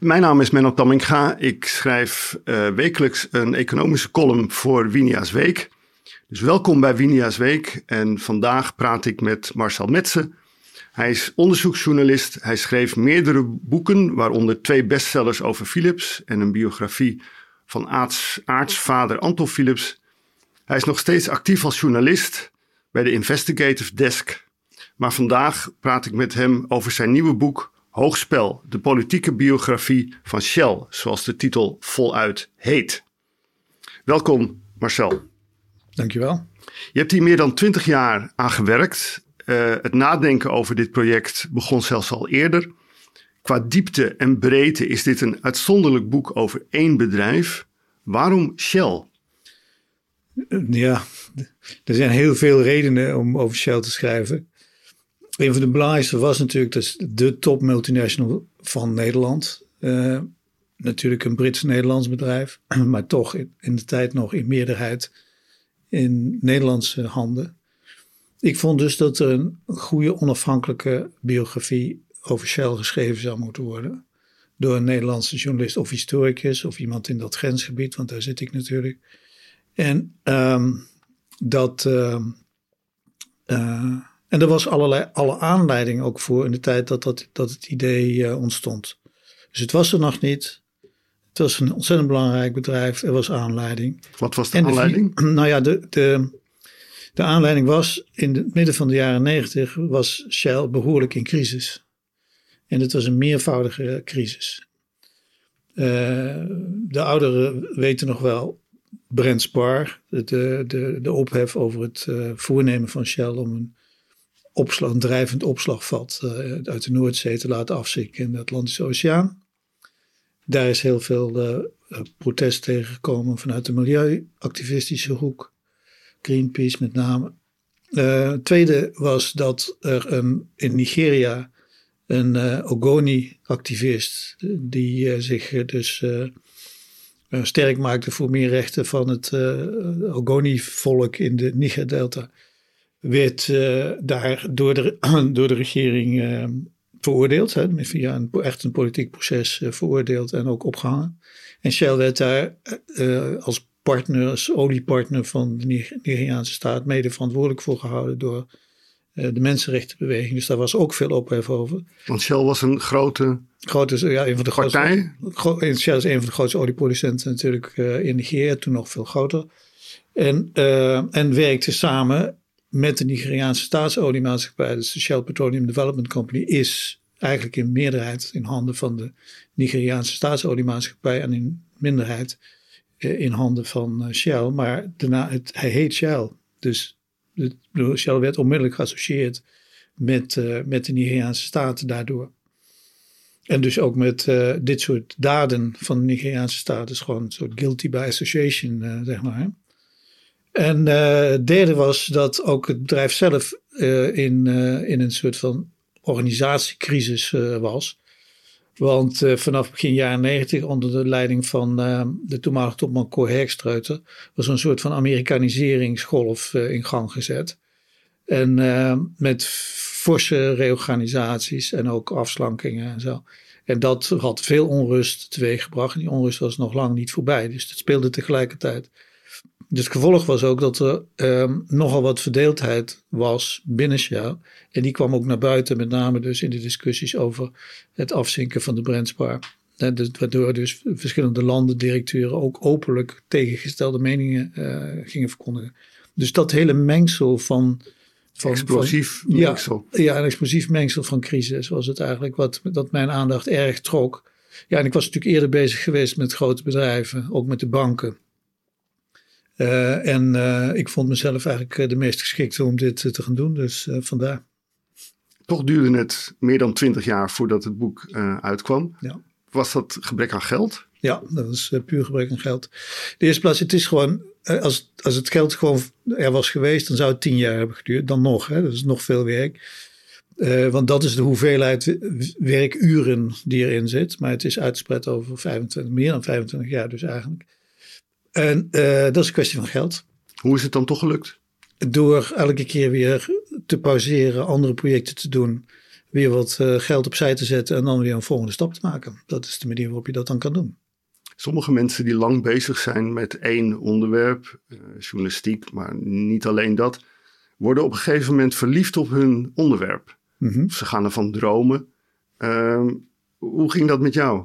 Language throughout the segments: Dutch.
Mijn naam is Menno Tamminga. Ik schrijf uh, wekelijks een economische column voor Winia's Week. Dus welkom bij Winia's Week. En vandaag praat ik met Marcel Metsen. Hij is onderzoeksjournalist. Hij schreef meerdere boeken, waaronder twee bestsellers over Philips en een biografie van aarts, aartsvader Anton Philips. Hij is nog steeds actief als journalist bij de Investigative Desk. Maar vandaag praat ik met hem over zijn nieuwe boek Hoogspel, de politieke biografie van Shell, zoals de titel voluit heet. Welkom Marcel. Dankjewel. Je hebt hier meer dan twintig jaar aan gewerkt. Uh, het nadenken over dit project begon zelfs al eerder. Qua diepte en breedte is dit een uitzonderlijk boek over één bedrijf. Waarom Shell? Ja, er zijn heel veel redenen om over Shell te schrijven. Een van de belangrijkste was natuurlijk dat de top multinational van Nederland. Uh, natuurlijk een Brits-Nederlands bedrijf, maar toch in, de tijd nog in meerderheid in Nederlandse handen. Ik vond dus dat er een goede onafhankelijke biografie over Shell geschreven zou moeten worden. Door een Nederlandse journalist of historicus of iemand in dat grensgebied, want daar zit ik natuurlijk. En um, dat. Uh, uh, en er was allerlei, alle aanleiding ook voor in de tijd dat, dat, dat het idee uh, ontstond. Dus het was er nog niet. Het was een ontzettend belangrijk bedrijf. Er was aanleiding. Wat was de en aanleiding? De, nou ja, de, de, de aanleiding was in het midden van de jaren negentig was Shell behoorlijk in crisis. En het was een meervoudige crisis. Uh, de ouderen weten nog wel Brent Spar, de, de, de ophef over het uh, voornemen van Shell om een opslag, een drijvend opslagvat uh, uit de Noordzee te laten afzinken in de Atlantische Oceaan. Daar is heel veel uh, protest tegen gekomen vanuit de milieuactivistische hoek. Greenpeace met name. Uh, tweede was dat er een, in Nigeria een Ogoni-activist, die zich dus sterk maakte voor meer rechten van het Ogoni-volk in de Niger-delta, werd daar door de, door de regering veroordeeld. Hè, via een, echt een politiek proces veroordeeld en ook opgehangen. En Shell werd daar als partner, als oliepartner van de Nigeriaanse staat, mede verantwoordelijk voor gehouden door de mensenrechtenbeweging. Dus daar was ook veel ophef over. Want Shell was een grote, grote ja, een van de partij? Grootste, Shell is een van de grootste olieproducenten natuurlijk in Nigeria, toen nog veel groter. En, uh, en werkte samen met de Nigeriaanse staatsoliemaatschappij, dus de Shell Petroleum Development Company, is eigenlijk in meerderheid in handen van de Nigeriaanse staatsoliemaatschappij en in minderheid eh, in handen van eh, Shell. Maar daarna, het, hij heet Shell. Dus Shell werd onmiddellijk geassocieerd met, uh, met de Nigeriaanse staat daardoor. En dus ook met dit soort daden van de Nigeriaanse staat. Dus gewoon een soort guilty by association, zeg maar. En het derde was dat ook het bedrijf zelf in, in een soort van organisatiecrisis was. Want vanaf begin jaren 90, onder de leiding van de toenmalige topman Cor Herkstreuter, was een soort van Amerikaniseringsgolf in gang gezet. En met forse reorganisaties en ook afslankingen en zo. En dat had veel onrust teweeggebracht. En die onrust was nog lang niet voorbij. Dus dat speelde tegelijkertijd. Dus het gevolg was ook dat er um, nogal wat verdeeldheid was binnen Shell. En die kwam ook naar buiten, met name dus in de discussies over het afzinken van de Brentspar. Dus, waardoor dus verschillende landen, directeuren ook openlijk tegengestelde meningen uh, gingen verkondigen. Dus dat hele mengsel van. van explosief mengsel. Ja, ja, een explosief mengsel van crisis was het eigenlijk wat dat mijn aandacht erg trok. Ja, en ik was natuurlijk eerder bezig geweest met grote bedrijven, ook met de banken. Uh, en uh, ik vond mezelf eigenlijk eh, de meest geschikte om dit te gaan doen, dus vandaar. Toch duurde het meer dan twintig jaar voordat het boek uitkwam. Ja. Was dat gebrek aan geld? Ja, dat was puur gebrek aan geld. De eerste plaats, het is gewoon, als, als het geld gewoon er was geweest, dan zou het tien jaar hebben geduurd. Dan nog, hè, dat is nog veel werk. Uh, want dat is de hoeveelheid werkuren die erin zit. Maar het is uitgespreid over 25, meer dan 25 jaar dus eigenlijk. En uh, dat is een kwestie van geld. Hoe is het dan toch gelukt? Door elke keer weer te pauzeren, andere projecten te doen. weer wat uh, geld opzij te zetten en dan weer een volgende stap te maken. Dat is de manier waarop je dat dan kan doen. Sommige mensen die lang bezig zijn met één onderwerp, uh, journalistiek, maar niet alleen dat, worden op een gegeven moment verliefd op hun onderwerp. Mm -hmm. Ze gaan ervan dromen. Uh, hoe ging dat met jou?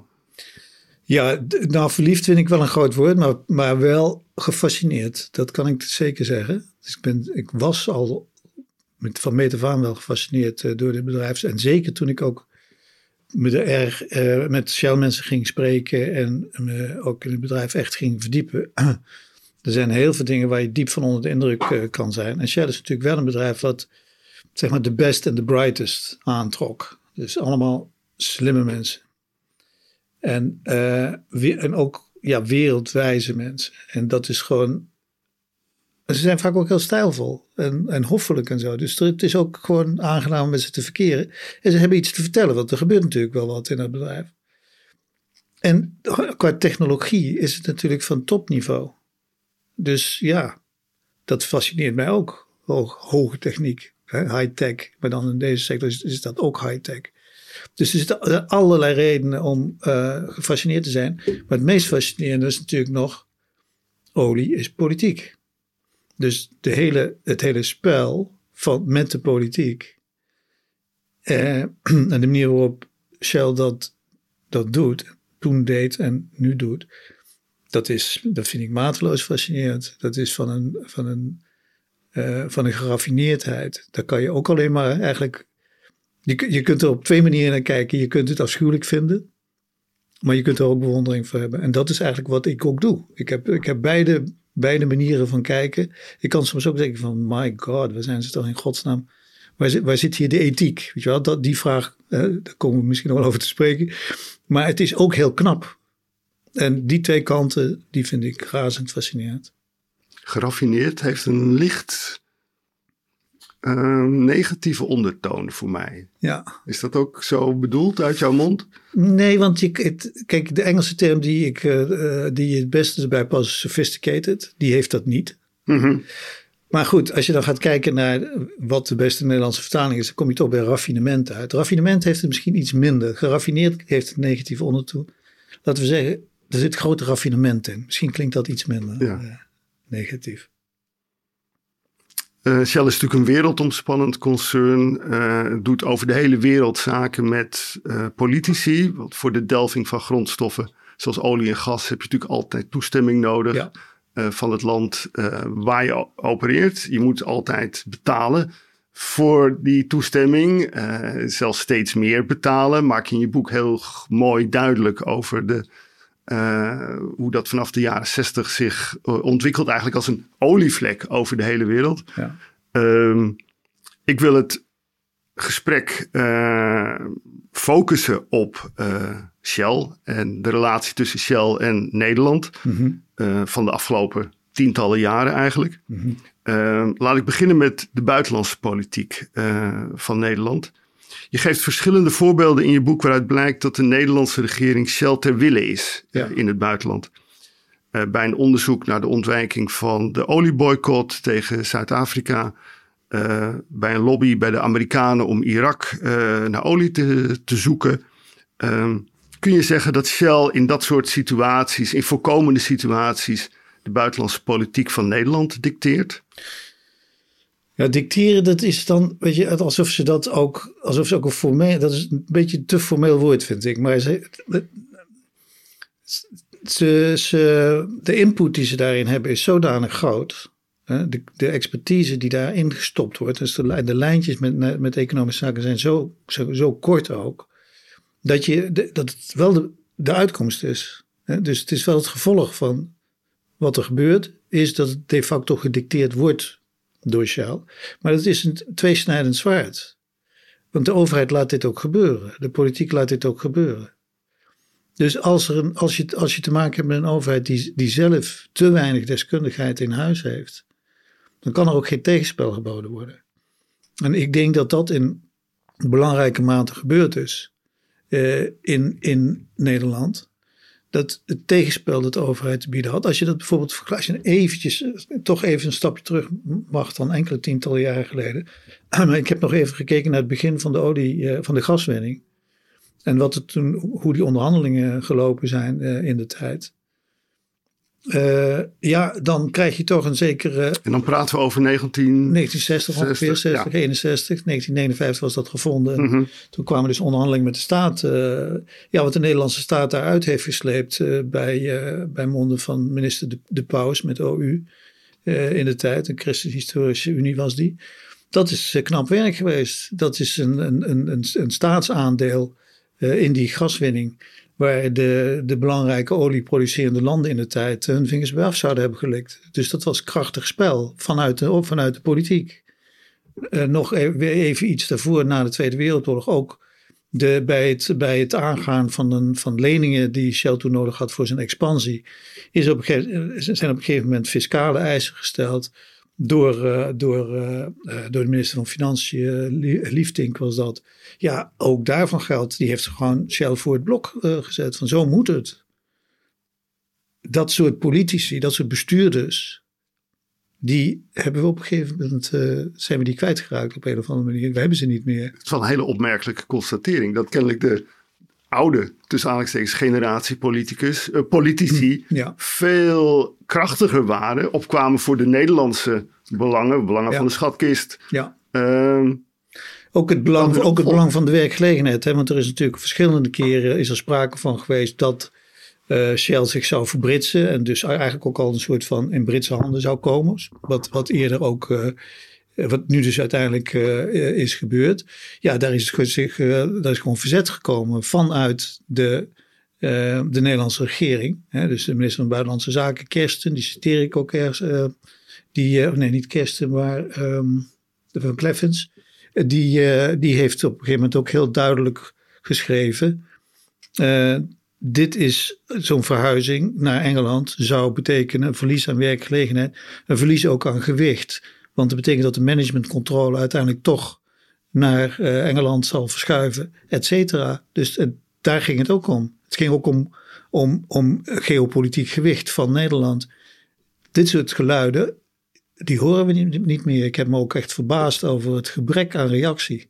Ja, nou verliefd vind ik wel een groot woord, maar, maar wel gefascineerd. Dat kan ik zeker zeggen. Dus ik, ben, ik was al met, van meet af aan wel gefascineerd uh, door dit bedrijf. En zeker toen ik ook erg uh, met Shell mensen ging spreken en me ook in het bedrijf echt ging verdiepen. er zijn heel veel dingen waar je diep van onder de indruk uh, kan zijn. En Shell is natuurlijk wel een bedrijf wat zeg maar de best en de brightest aantrok. Dus allemaal slimme mensen. En, uh, en ook ja, wereldwijze mensen. En dat is gewoon. Ze zijn vaak ook heel stijlvol en, en hoffelijk en zo. Dus het is ook gewoon aangenaam om met ze te verkeren. En ze hebben iets te vertellen, want er gebeurt natuurlijk wel wat in het bedrijf. En qua technologie is het natuurlijk van topniveau. Dus ja, dat fascineert mij ook. Hoge techniek, high-tech. Maar dan in deze sector is, is dat ook high-tech. Dus er zitten allerlei redenen om uh, gefascineerd te zijn. Maar het meest fascinerende is natuurlijk nog: olie is politiek. Dus de hele, het hele spel van, met de politiek. Uh, en de manier waarop Shell dat, dat doet, toen deed en nu doet, dat, is, dat vind ik mateloos fascinerend. Dat is van een, van een, uh, van een geraffineerdheid. Daar kan je ook alleen maar eigenlijk je, je kunt er op twee manieren naar kijken. Je kunt het afschuwelijk vinden, maar je kunt er ook bewondering voor hebben. En dat is eigenlijk wat ik ook doe. Ik heb, ik heb beide, beide manieren van kijken. Ik kan soms ook denken van, my god, waar zijn ze toch in godsnaam? Waar zit, waar zit hier de ethiek? Weet je wel, dat, die vraag, daar komen we misschien nog wel over te spreken. Maar het is ook heel knap. En die twee kanten, die vind ik razend fascinerend. Geraffineerd heeft een licht uh, negatieve ondertoon voor mij. Ja. Is dat ook zo bedoeld uit jouw mond? Nee, want het, kijk, de Engelse term die, ik, uh, die het beste bij pas sophisticated, die heeft dat niet. Mm -hmm. Maar goed, als je dan gaat kijken naar wat de beste Nederlandse vertaling is, dan kom je toch bij raffinement uit. Raffinement heeft het misschien iets minder. Geraffineerd heeft het negatieve ondertoon. Laten we zeggen, er zit grote raffinement in. Misschien klinkt dat iets minder ja. uh, negatief. Uh, Shell is natuurlijk een wereldomspannend concern. Uh, doet over de hele wereld zaken met uh, politici. Want voor de delving van grondstoffen, zoals olie en gas, heb je natuurlijk altijd toestemming nodig ja. van het land waar je opereert. Je moet altijd betalen voor die toestemming. zelfs steeds meer betalen. Maak je in je boek heel mooi duidelijk over de uh, hoe dat vanaf de jaren zestig zich uh, ontwikkelt, eigenlijk als een olievlek over de hele wereld. Ja. Uh, ik wil het gesprek uh, focussen op Shell en de relatie tussen Shell en Nederland mm -hmm. van de afgelopen tientallen jaren eigenlijk. Mm -hmm. laat ik beginnen met de buitenlandse politiek van Nederland. Je geeft verschillende voorbeelden in je boek waaruit blijkt dat de Nederlandse regering Shell ter wille is ja. in het buitenland. Uh, bij een onderzoek naar de ontwijking van de olieboycott tegen Zuid-Afrika. Uh, bij een lobby bij de Amerikanen om Irak uh, naar olie te, te zoeken. Ehm, kun je zeggen dat Shell in dat soort situaties, in voorkomende situaties, de buitenlandse politiek van Nederland dicteert? Ja, dicteren, dat is dan, weet je, alsof ze dat ook, alsof ze ook een formeel, dat is een beetje te formeel woord, vind ik. Maar ze, ze, de input die ze daarin hebben is zodanig groot. Hè? De, de expertise die daarin gestopt wordt, dus de, de lijntjes met, met economische zaken zijn zo, zo, zo kort ook, dat, je, dat het wel de, de uitkomst is. Hè? Dus het is wel het gevolg van wat er gebeurt, is dat het de facto gedicteerd wordt door Shell. Maar het is een tweesnijdend zwaard. Want de overheid laat dit ook gebeuren. De politiek laat dit ook gebeuren. Dus als, er een, als, je, als je te maken hebt met een overheid die, die zelf te weinig deskundigheid in huis heeft, dan kan er ook geen tegenspel geboden worden. En ik denk dat dat in belangrijke mate gebeurd is uh, in, in Nederland. Dat het tegenspel dat de overheid te bieden had. Als je dat bijvoorbeeld als je eventjes, eh, toch even een stapje terug mag dan enkele tientallen jaren geleden. Maar ik heb nog even gekeken naar het begin van de olie, eh, van de gaswinning. En wat het toen, hoe die onderhandelingen gelopen zijn in de tijd. Uh, ja, dan krijg je toch een zekere. En dan praten we over 19... 1960 ongeveer, 60, ja. 61. 1959 was dat gevonden. Mm -hmm. Toen kwamen dus onderhandelingen met de staat. Uh, ja, wat de Nederlandse staat daaruit heeft gesleept. Uh, bij, bij monden van minister De, de Paus met OU in de tijd. Een Christenhistorische Unie was die. Dat is knap werk geweest. Dat is een, een, een, een staatsaandeel in die gaswinning waar de, de belangrijke olieproducerende landen in de tijd hun vingers bij af zouden hebben gelikt. Dus dat was krachtig spel vanuit de, vanuit de politiek. Uh, nog even, even iets daarvoor, na de Tweede Wereldoorlog, ook de, bij, het, bij het aangaan van, een, van leningen die Shell toen nodig had voor zijn expansie, is zijn op een gegeven moment fiscale eisen gesteld door, uh, door, uh, door de minister van Financiën, Liefdink was dat. Ja, ook daarvan geldt, die heeft gewoon Shell voor het blok gezet. Van zo moet het. Dat soort politici, dat soort bestuurders, die hebben we op een gegeven moment, zijn we die kwijtgeraakt op een of andere manier. We hebben ze niet meer. Het is wel een hele opmerkelijke constatering. Dat kennelijk de oude, tussen aanhalingstekens, generatie politicus, uh, politici hm, ja. veel krachtiger waren, opkwamen voor de Nederlandse belangen, belangen ja. van de schatkist. Ja. Uh, ook het belang, ook het belang van de werkgelegenheid. Hè? Want er is natuurlijk verschillende keren is er sprake van geweest dat uh, Shell zich zou verbritsen. En dus eigenlijk ook al een soort van in Britse handen zou komen. Wat, wat eerder ook uh, wat nu dus uiteindelijk uh, is gebeurd. Ja, daar is, uh, daar is gewoon verzet gekomen vanuit de, de Nederlandse regering. Hè, dus de minister van Buitenlandse Zaken, Kersten, die citeer ik ook ergens. die, nee, niet Kersten, maar um, de van Kleffens. Die, die heeft op een gegeven moment ook heel duidelijk geschreven. dit is zo'n verhuizing naar Engeland zou betekenen een verlies aan werkgelegenheid, een verlies ook aan gewicht. Want dat betekent dat de managementcontrole uiteindelijk toch naar uh, Engeland zal verschuiven, et cetera. Dus daar ging het ook om. Het ging ook om, om, om geopolitiek gewicht van Nederland. Dit soort geluiden, die horen we niet, meer. Ik heb me ook echt verbaasd over het gebrek aan reactie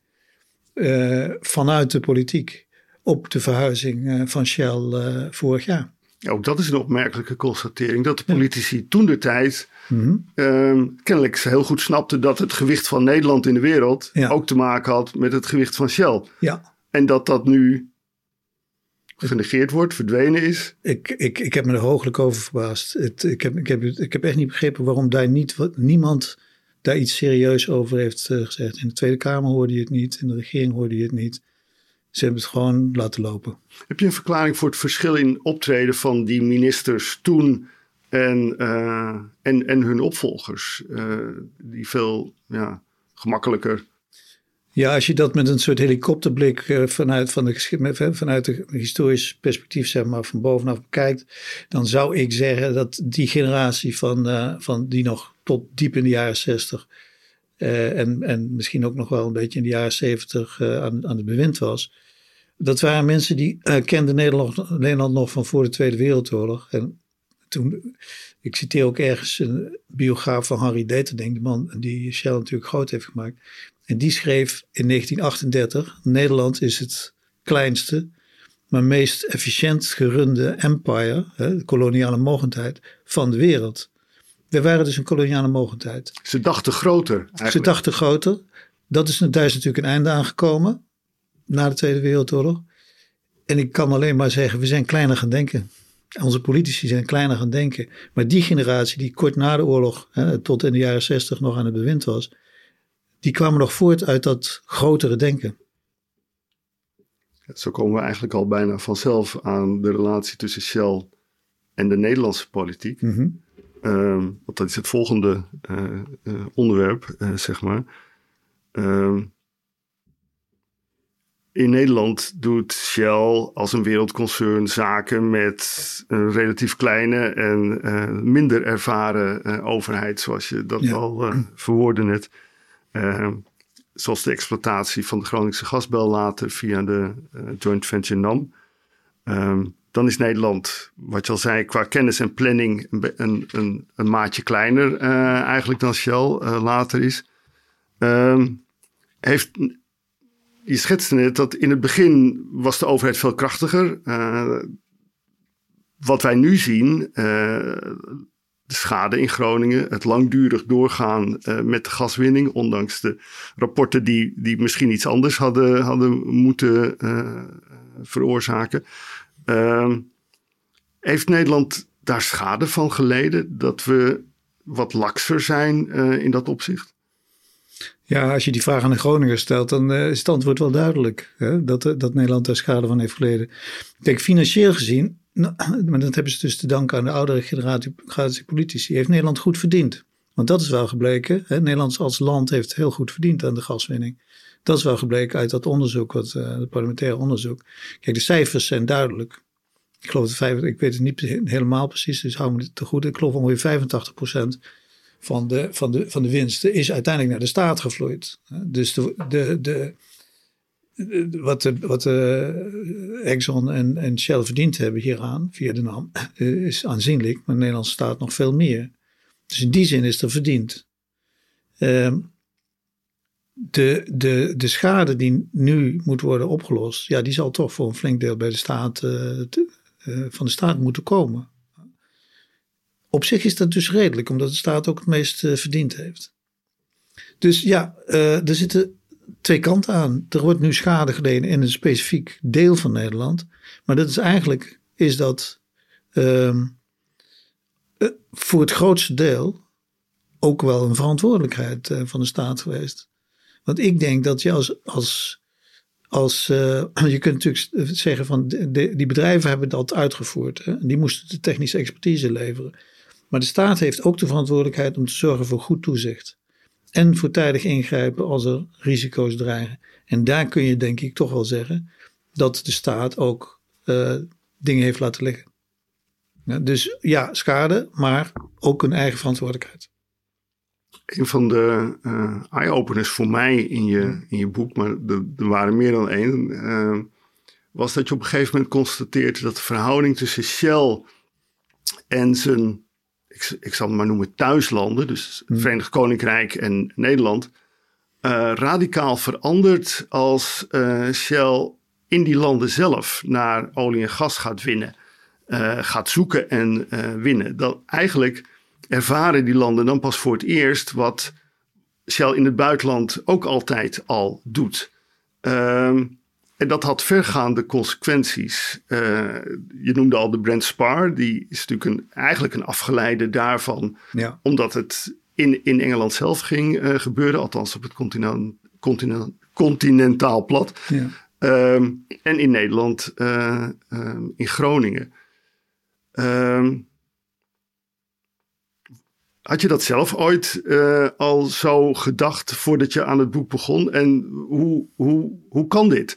uh, vanuit de politiek op de verhuizing van Shell vorig jaar. Ook dat is een opmerkelijke constatering. Dat de politici toen de tijd mm-hmm. uh, kennelijk heel goed snapten dat het gewicht van Nederland in de wereld ja. ook te maken had met het gewicht van Shell. Ja. En dat dat nu genegeerd wordt, verdwenen is. Ik, ik, ik heb me er hooglijk over verbaasd. Het, ik, heb, ik, heb, ik heb echt niet begrepen waarom daar niet, wat, niemand daar iets serieus over heeft uh, gezegd. In de Tweede Kamer hoorde je het niet, in de regering hoorde je het niet. Ze hebben het gewoon laten lopen. Heb je een verklaring voor het verschil in optreden van die ministers toen en, uh, en, en hun opvolgers? Uh, die veel ja, gemakkelijker. Ja, als je dat met een soort helikopterblik uh, vanuit, van de, vanuit de historisch perspectief, zeg maar, van bovenaf bekijkt, dan zou ik zeggen dat die generatie van, van die nog tot diep in de jaren zestig en, en misschien ook nog wel een beetje in de jaren zeventig aan, aan het bewind was dat waren mensen die uh, kenden Nederland, Nederland nog van voor de Tweede Wereldoorlog. En toen, ik citeer ook ergens een biograaf van Harry Deterding, de man die Shell natuurlijk groot heeft gemaakt. En die schreef in 1938: Nederland is het kleinste, maar meest efficiënt gerunde empire, hè, de koloniale mogendheid, van de wereld. We waren dus een koloniale mogendheid. Ze dachten groter. Eigenlijk. Ze dachten groter. Dat is, daar is natuurlijk een einde aangekomen na de Tweede Wereldoorlog. En ik kan alleen maar zeggen, we zijn kleiner gaan denken. Onze politici zijn kleiner gaan denken. Maar die generatie die kort na de oorlog, hè, tot in de jaren zestig nog aan het bewind was, die kwamen nog voort uit dat grotere denken. Zo komen we eigenlijk al bijna vanzelf aan de relatie tussen Shell en de Nederlandse politiek. Um, want dat is het volgende uh, uh, onderwerp, uh, zeg maar. Um, in Nederland doet Shell als een wereldconcern zaken met een relatief kleine en uh, minder ervaren uh, overheid, zoals je dat ja. al uh, verwoordde net. zoals de exploitatie van de Groningse gasbel later via de joint venture NAM. Um, dan is Nederland, wat je al zei, qua kennis en planning een, een, een maatje kleiner eigenlijk dan Shell later is. Uh, heeft, je schetste net dat in het begin was de overheid veel krachtiger. Uh, wat wij nu zien, de schade in Groningen, het langdurig doorgaan met de gaswinning, ondanks de rapporten die, die misschien iets anders hadden, hadden moeten veroorzaken. Uh, heeft Nederland daar schade van geleden dat we wat lakser zijn in dat opzicht? Ja, als je die vraag aan de Groninger stelt, dan uh, is het antwoord wel duidelijk. Hè? Dat, uh, dat Nederland daar schade van heeft geleden. Kijk, financieel gezien, nou, maar dat hebben ze dus te danken aan de oudere generatie politici, heeft Nederland goed verdiend. Want dat is wel gebleken. Hè? Nederland als land heeft heel goed verdiend aan de gaswinning. Dat is wel gebleken uit dat onderzoek, wat, uh, het parlementaire onderzoek. Kijk, de cijfers zijn duidelijk. Ik geloof dat vijf, ik weet het niet helemaal precies, dus hou me te goed. Ik geloof ongeveer 85% van de, van, de, van de winsten is uiteindelijk naar de staat gevloeid. Dus de, de, de, wat, de, wat de Exxon en, en Shell verdiend hebben hieraan, via de NAM, is aanzienlijk, maar de Nederlandse staat nog veel meer. Dus in die zin is er verdiend. Um, de, de, de schade die nu moet worden opgelost, ja, die zal toch voor een flink deel bij de staat, uh, van de staat moeten komen. Op zich is dat dus redelijk, omdat de staat ook het meest uh, verdiend heeft. Dus ja, er zitten twee kanten aan. Er wordt nu schade geleden in een specifiek deel van Nederland. Maar dat is eigenlijk, is dat ehm, voor het grootste deel ook wel een verantwoordelijkheid van de staat geweest. Want ik denk dat je als, als, als je kunt natuurlijk zeggen van de, die bedrijven hebben dat uitgevoerd. Hè? Die moesten de technische expertise leveren. Maar de staat heeft ook de verantwoordelijkheid om te zorgen voor goed toezicht. En voor tijdig ingrijpen als er risico's dreigen. En daar kun je denk ik toch wel zeggen dat de staat ook uh, dingen heeft laten liggen. Ja, dus ja, schade, maar ook een eigen verantwoordelijkheid een van de uh, eye-openers voor mij in je, in je boek, maar er, waren meer dan één, uh, was dat je op een gegeven moment constateert dat de verhouding tussen Shell en zijn, ik, ik zal het maar noemen, thuislanden, dus het hmm. Verenigd Koninkrijk en Nederland, uh, radicaal verandert als Shell in die landen zelf naar olie en gas gaat winnen, gaat zoeken en winnen. Dat eigenlijk ervaren die landen dan pas voor het eerst wat Shell in het buitenland ook altijd al doet. Um, en dat had vergaande consequenties. Uh, je noemde al de Brent Spar, die is natuurlijk een, eigenlijk een afgeleide daarvan, ja. omdat het in, in Engeland zelf ging uh, gebeuren, althans op het continent, continent, continentaal plat. Ja. Um, en in Nederland, uh, in Groningen. Um, had je dat zelf ooit uh, al zo gedacht voordat je aan het boek begon? En hoe, hoe, hoe kan dit?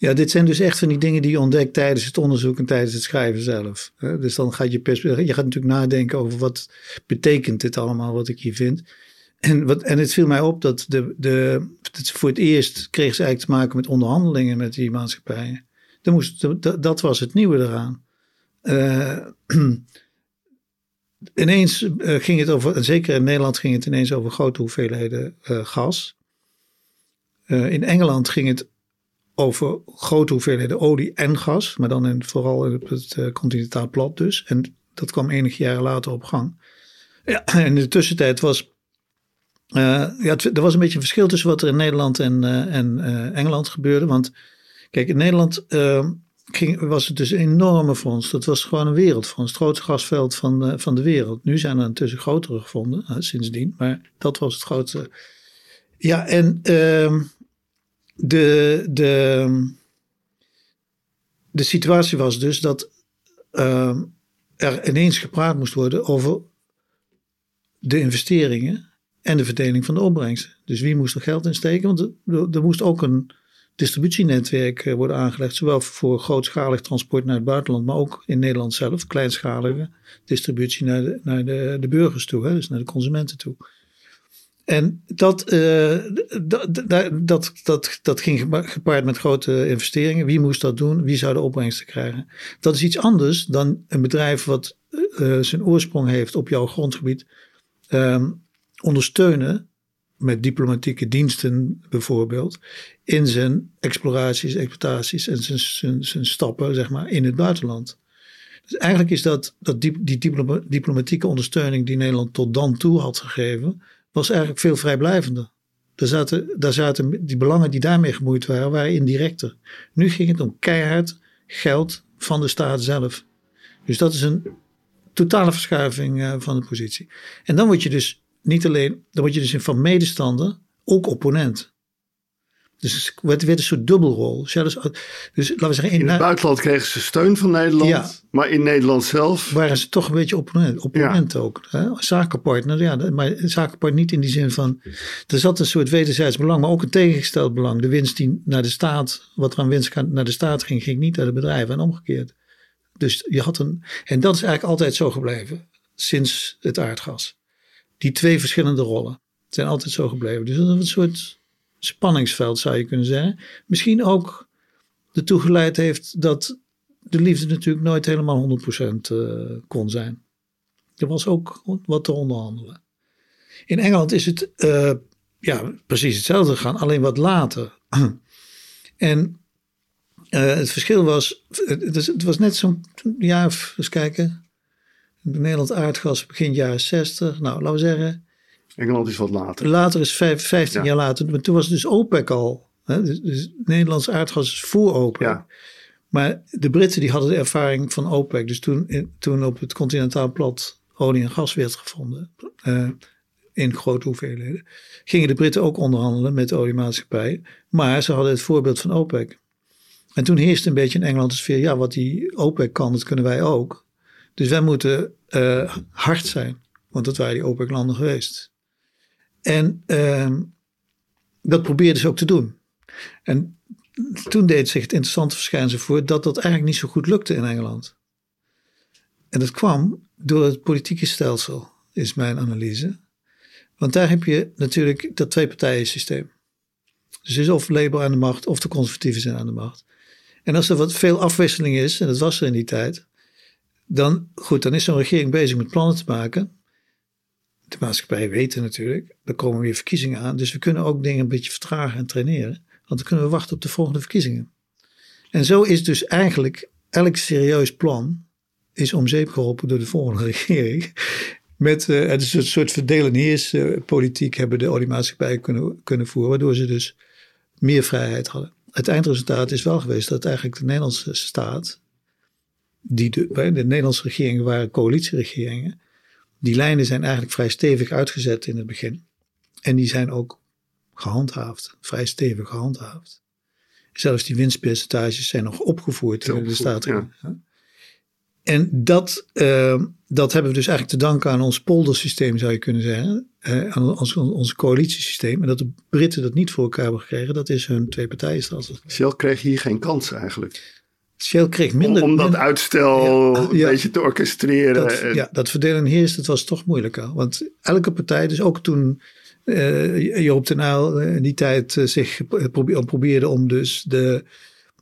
Ja, dit zijn dus echt van die dingen die je ontdekt tijdens het onderzoek en tijdens het schrijven zelf. Dus dan gaat je je gaat natuurlijk nadenken over wat betekent dit allemaal wat ik hier vind. En, wat, en het viel mij op dat de, de, voor het eerst kreeg ze eigenlijk te maken met onderhandelingen met die maatschappijen. Dat, moest, dat was het nieuwe eraan. Uh, ineens uh, ging het over, zeker in Nederland ging het ineens over grote hoeveelheden uh, gas. In Engeland ging het over grote hoeveelheden olie en gas, maar dan in, vooral op het continentaal plat dus. En dat kwam enige jaren later op gang. Ja, en in de tussentijd was, ja, het, er was een beetje een verschil tussen wat er in Nederland en, en Engeland gebeurde. Want kijk, in Nederland ging, was het dus een enorme fonds. Dat was gewoon een wereldfonds. Het grootste gasveld van van de wereld. Nu zijn er intussen grotere gevonden sindsdien. Maar dat was het grootste. Ja, en uh, de, de, de situatie was dus dat uh, er ineens gepraat moest worden over de investeringen en de verdeling van de opbrengsten. Dus wie moest er geld in steken? Want er, er moest ook een distributienetwerk eh, worden aangelegd. Zowel voor grootschalig transport naar het buitenland, maar ook in Nederland zelf. Kleinschalige distributie naar de, naar de, de burgers toe, hè, dus naar de consumenten toe. En dat, uh, dat, dat, dat, dat ging gepaard met grote investeringen. Wie moest dat doen? Wie zou de opbrengsten krijgen? Dat is iets anders dan een bedrijf wat uh, zijn oorsprong heeft op jouw grondgebied. Um, ondersteunen met diplomatieke diensten bijvoorbeeld, in zijn exploraties, exploitaties en zijn, zijn, zijn stappen zeg maar, in het buitenland. Dus eigenlijk is dat, dat die, die diplomatieke ondersteuning die Nederland tot dan toe had gegeven, was eigenlijk veel vrijblijvender. Daar zaten, daar zaten die belangen die daarmee gemoeid waren, waren indirecter. Nu ging het om keihard geld van de staat zelf. Dus dat is een totale verschuiving uh, van de positie. En dan word je dus niet alleen, dan word je dus van medestander ook opponent. Dus het werd een soort dubbelrol. Dus, dus laten we zeggen, in, in het buitenland kregen ze steun van Nederland, maar in Nederland zelf waren ze toch een beetje opponent, opponent ook. Hè? Zakenpartner, ja, maar zakenpartner niet in die zin van. Er zat een soort wederzijds belang, maar ook een tegengesteld belang. De winst die naar de staat, wat er aan winst naar de staat ging, ging niet naar de bedrijven en omgekeerd. Dus je had een. En dat is eigenlijk altijd zo gebleven sinds het aardgas. Die twee verschillende rollen zijn altijd zo gebleven. Dus dat is een soort spanningsveld, zou je kunnen zeggen. Misschien ook ertoe geleid heeft dat de liefde natuurlijk nooit helemaal 100% uh, eh, kon zijn. Er was ook wat te onderhandelen. In Engeland is het uh, ja, precies hetzelfde gegaan, alleen wat later. en uh, het verschil was, het, het was net zo'n jaar, eens kijken. Nederland aardgas begin jaren 60. Nou, laten we zeggen Engeland is wat later. Later is vijf, 15 jaar later. Maar toen was dus OPEC al. Hè? Dus, dus Nederlands aardgas is voor OPEC. Ja. Maar de Britten die hadden de ervaring van OPEC. Dus toen, toen op het continentaal plat olie en gas werd gevonden. Uh, in grote hoeveelheden. Gingen de Britten ook onderhandelen met de oliemaatschappij. Maar ze hadden het voorbeeld van OPEC. En toen heerste een beetje in Engeland de sfeer. Ja, wat die OPEC kan, dat kunnen wij ook. Dus wij moeten uh, hard zijn. Want dat waren die OPEC-landen geweest. En uh, dat probeerden ze ook te doen. En toen deed zich het interessante verschijnsel voor dat dat eigenlijk niet zo goed lukte in Engeland. En dat kwam door het politieke stelsel, is mijn analyse. Want daar heb je natuurlijk dat twee-partijen systeem. Dus is of Labour aan de macht of de conservatieven zijn aan de macht. En als er wat veel afwisseling is, en dat was er in die tijd, dan, goed, dan is zo'n regering bezig met plannen te maken de maatschappij weten natuurlijk, er komen weer verkiezingen aan. Dus we kunnen ook dingen een beetje vertragen en traineren. Want dan kunnen we wachten op de volgende verkiezingen. En zo is dus eigenlijk elk serieus plan is om zeep geholpen door de volgende regering. Met uh, het is een soort verdelen heerspolitiek hebben de oliemaatschappijen kunnen, kunnen voeren. Waardoor ze dus meer vrijheid hadden. Het eindresultaat is wel geweest dat eigenlijk de Nederlandse staat. Die de, de Nederlandse regeringen waren coalitieregeringen die lijnen zijn eigenlijk vrij stevig uitgezet in het begin. En die zijn ook gehandhaafd, vrij stevig gehandhaafd. Zelfs die winstpercentages zijn nog opgevoerd door de staat. Ja. En dat, uh, dat hebben we dus eigenlijk te danken aan ons poldersysteem, zou je kunnen zeggen. Uh, aan ons, ons coalitiesysteem. En dat de Britten dat niet voor elkaar hebben gekregen, dat is hun twee partijenstelsel. Shell kreeg hier geen kans eigenlijk. Shell kreeg minder... Om, dat uitstel een beetje te orchestreren. Dat, Ja, dat verdelen heerst, dat was toch moeilijker. Want elke partij, dus ook toen uh, Joop ten Uyl in die tijd uh, zich probeerde om dus de,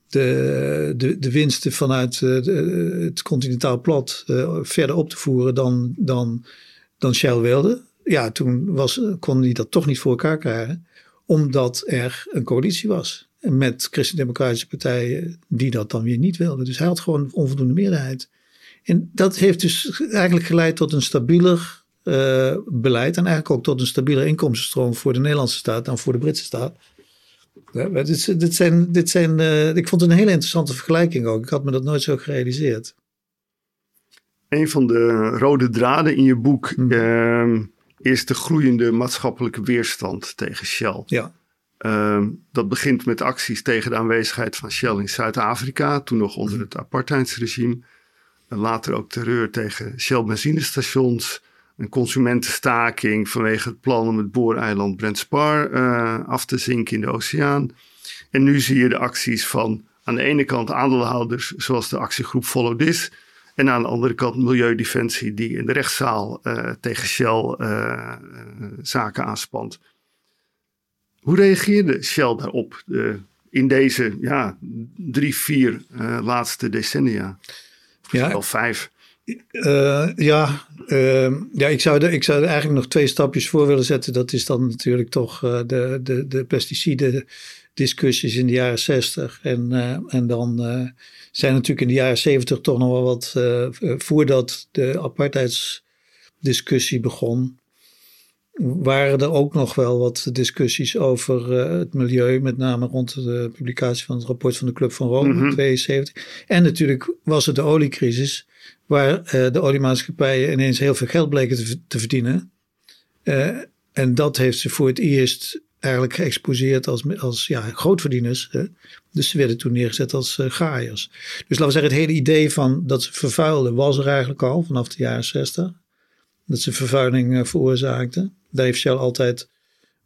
de, de, de winsten vanuit uh, de, het continentaal plat verder op te voeren dan, dan, dan Shell wilde. Ja, toen was, kon hij dat toch niet voor elkaar krijgen, omdat er een coalitie was met christendemocratische partijen die dat dan weer niet wilden. Dus hij had gewoon onvoldoende meerderheid. En dat heeft dus eigenlijk geleid tot een stabieler uh, beleid en eigenlijk ook tot een stabiele inkomstenstroom voor de Nederlandse staat dan voor de Britse staat. Ja, dit, dit, zijn, dit zijn, uh, ik vond het een hele interessante vergelijking ook. Ik had me dat nooit zo gerealiseerd. Een van de rode draden in je boek uh, is de groeiende maatschappelijke weerstand tegen Shell. Ja. Ehm, dat begint met acties tegen de aanwezigheid van Shell in Zuid-Afrika, toen nog onder het apartheidsregime. En later ook terreur tegen Shell benzinestations. Een consumentenstaking vanwege het plan om het booreiland Brent Spar uh, af te zinken in de oceaan. En nu zie je de acties van aan de ene kant aandeelhouders, zoals de actiegroep Follow This. En aan de andere kant Milieudefensie, die in de rechtszaal tegen Shell zaken aanspant. Hoe reageerde Shell daarop in deze ja, drie, vier laatste decennia? Ja, wel vijf. Uh, ja, uh, ja ik, zou er, ik zou er eigenlijk nog twee stapjes voor willen zetten. Dat is dan natuurlijk toch de, de, de pesticiden discussies in de jaren 60. En, en dan zijn natuurlijk in de jaren 70 toch nog wel wat, voordat de apartheidsdiscussie begon, waren er ook nog wel wat discussies over het milieu, met name rond de publicatie van het rapport van de Club van Rome in mm 72. En natuurlijk was het de oliecrisis waar uh, de oliemaatschappijen ineens heel veel geld bleken te, te verdienen. Uh, en dat heeft ze voor het eerst eigenlijk geëxposeerd als, als ja, grootverdieners. Hè? Dus ze werden toen neergezet als gaaiers. Dus laten we zeggen, het hele idee van dat ze vervuilden was er eigenlijk al vanaf de jaren 60. Dat ze vervuiling veroorzaakten. Daar heeft Shell altijd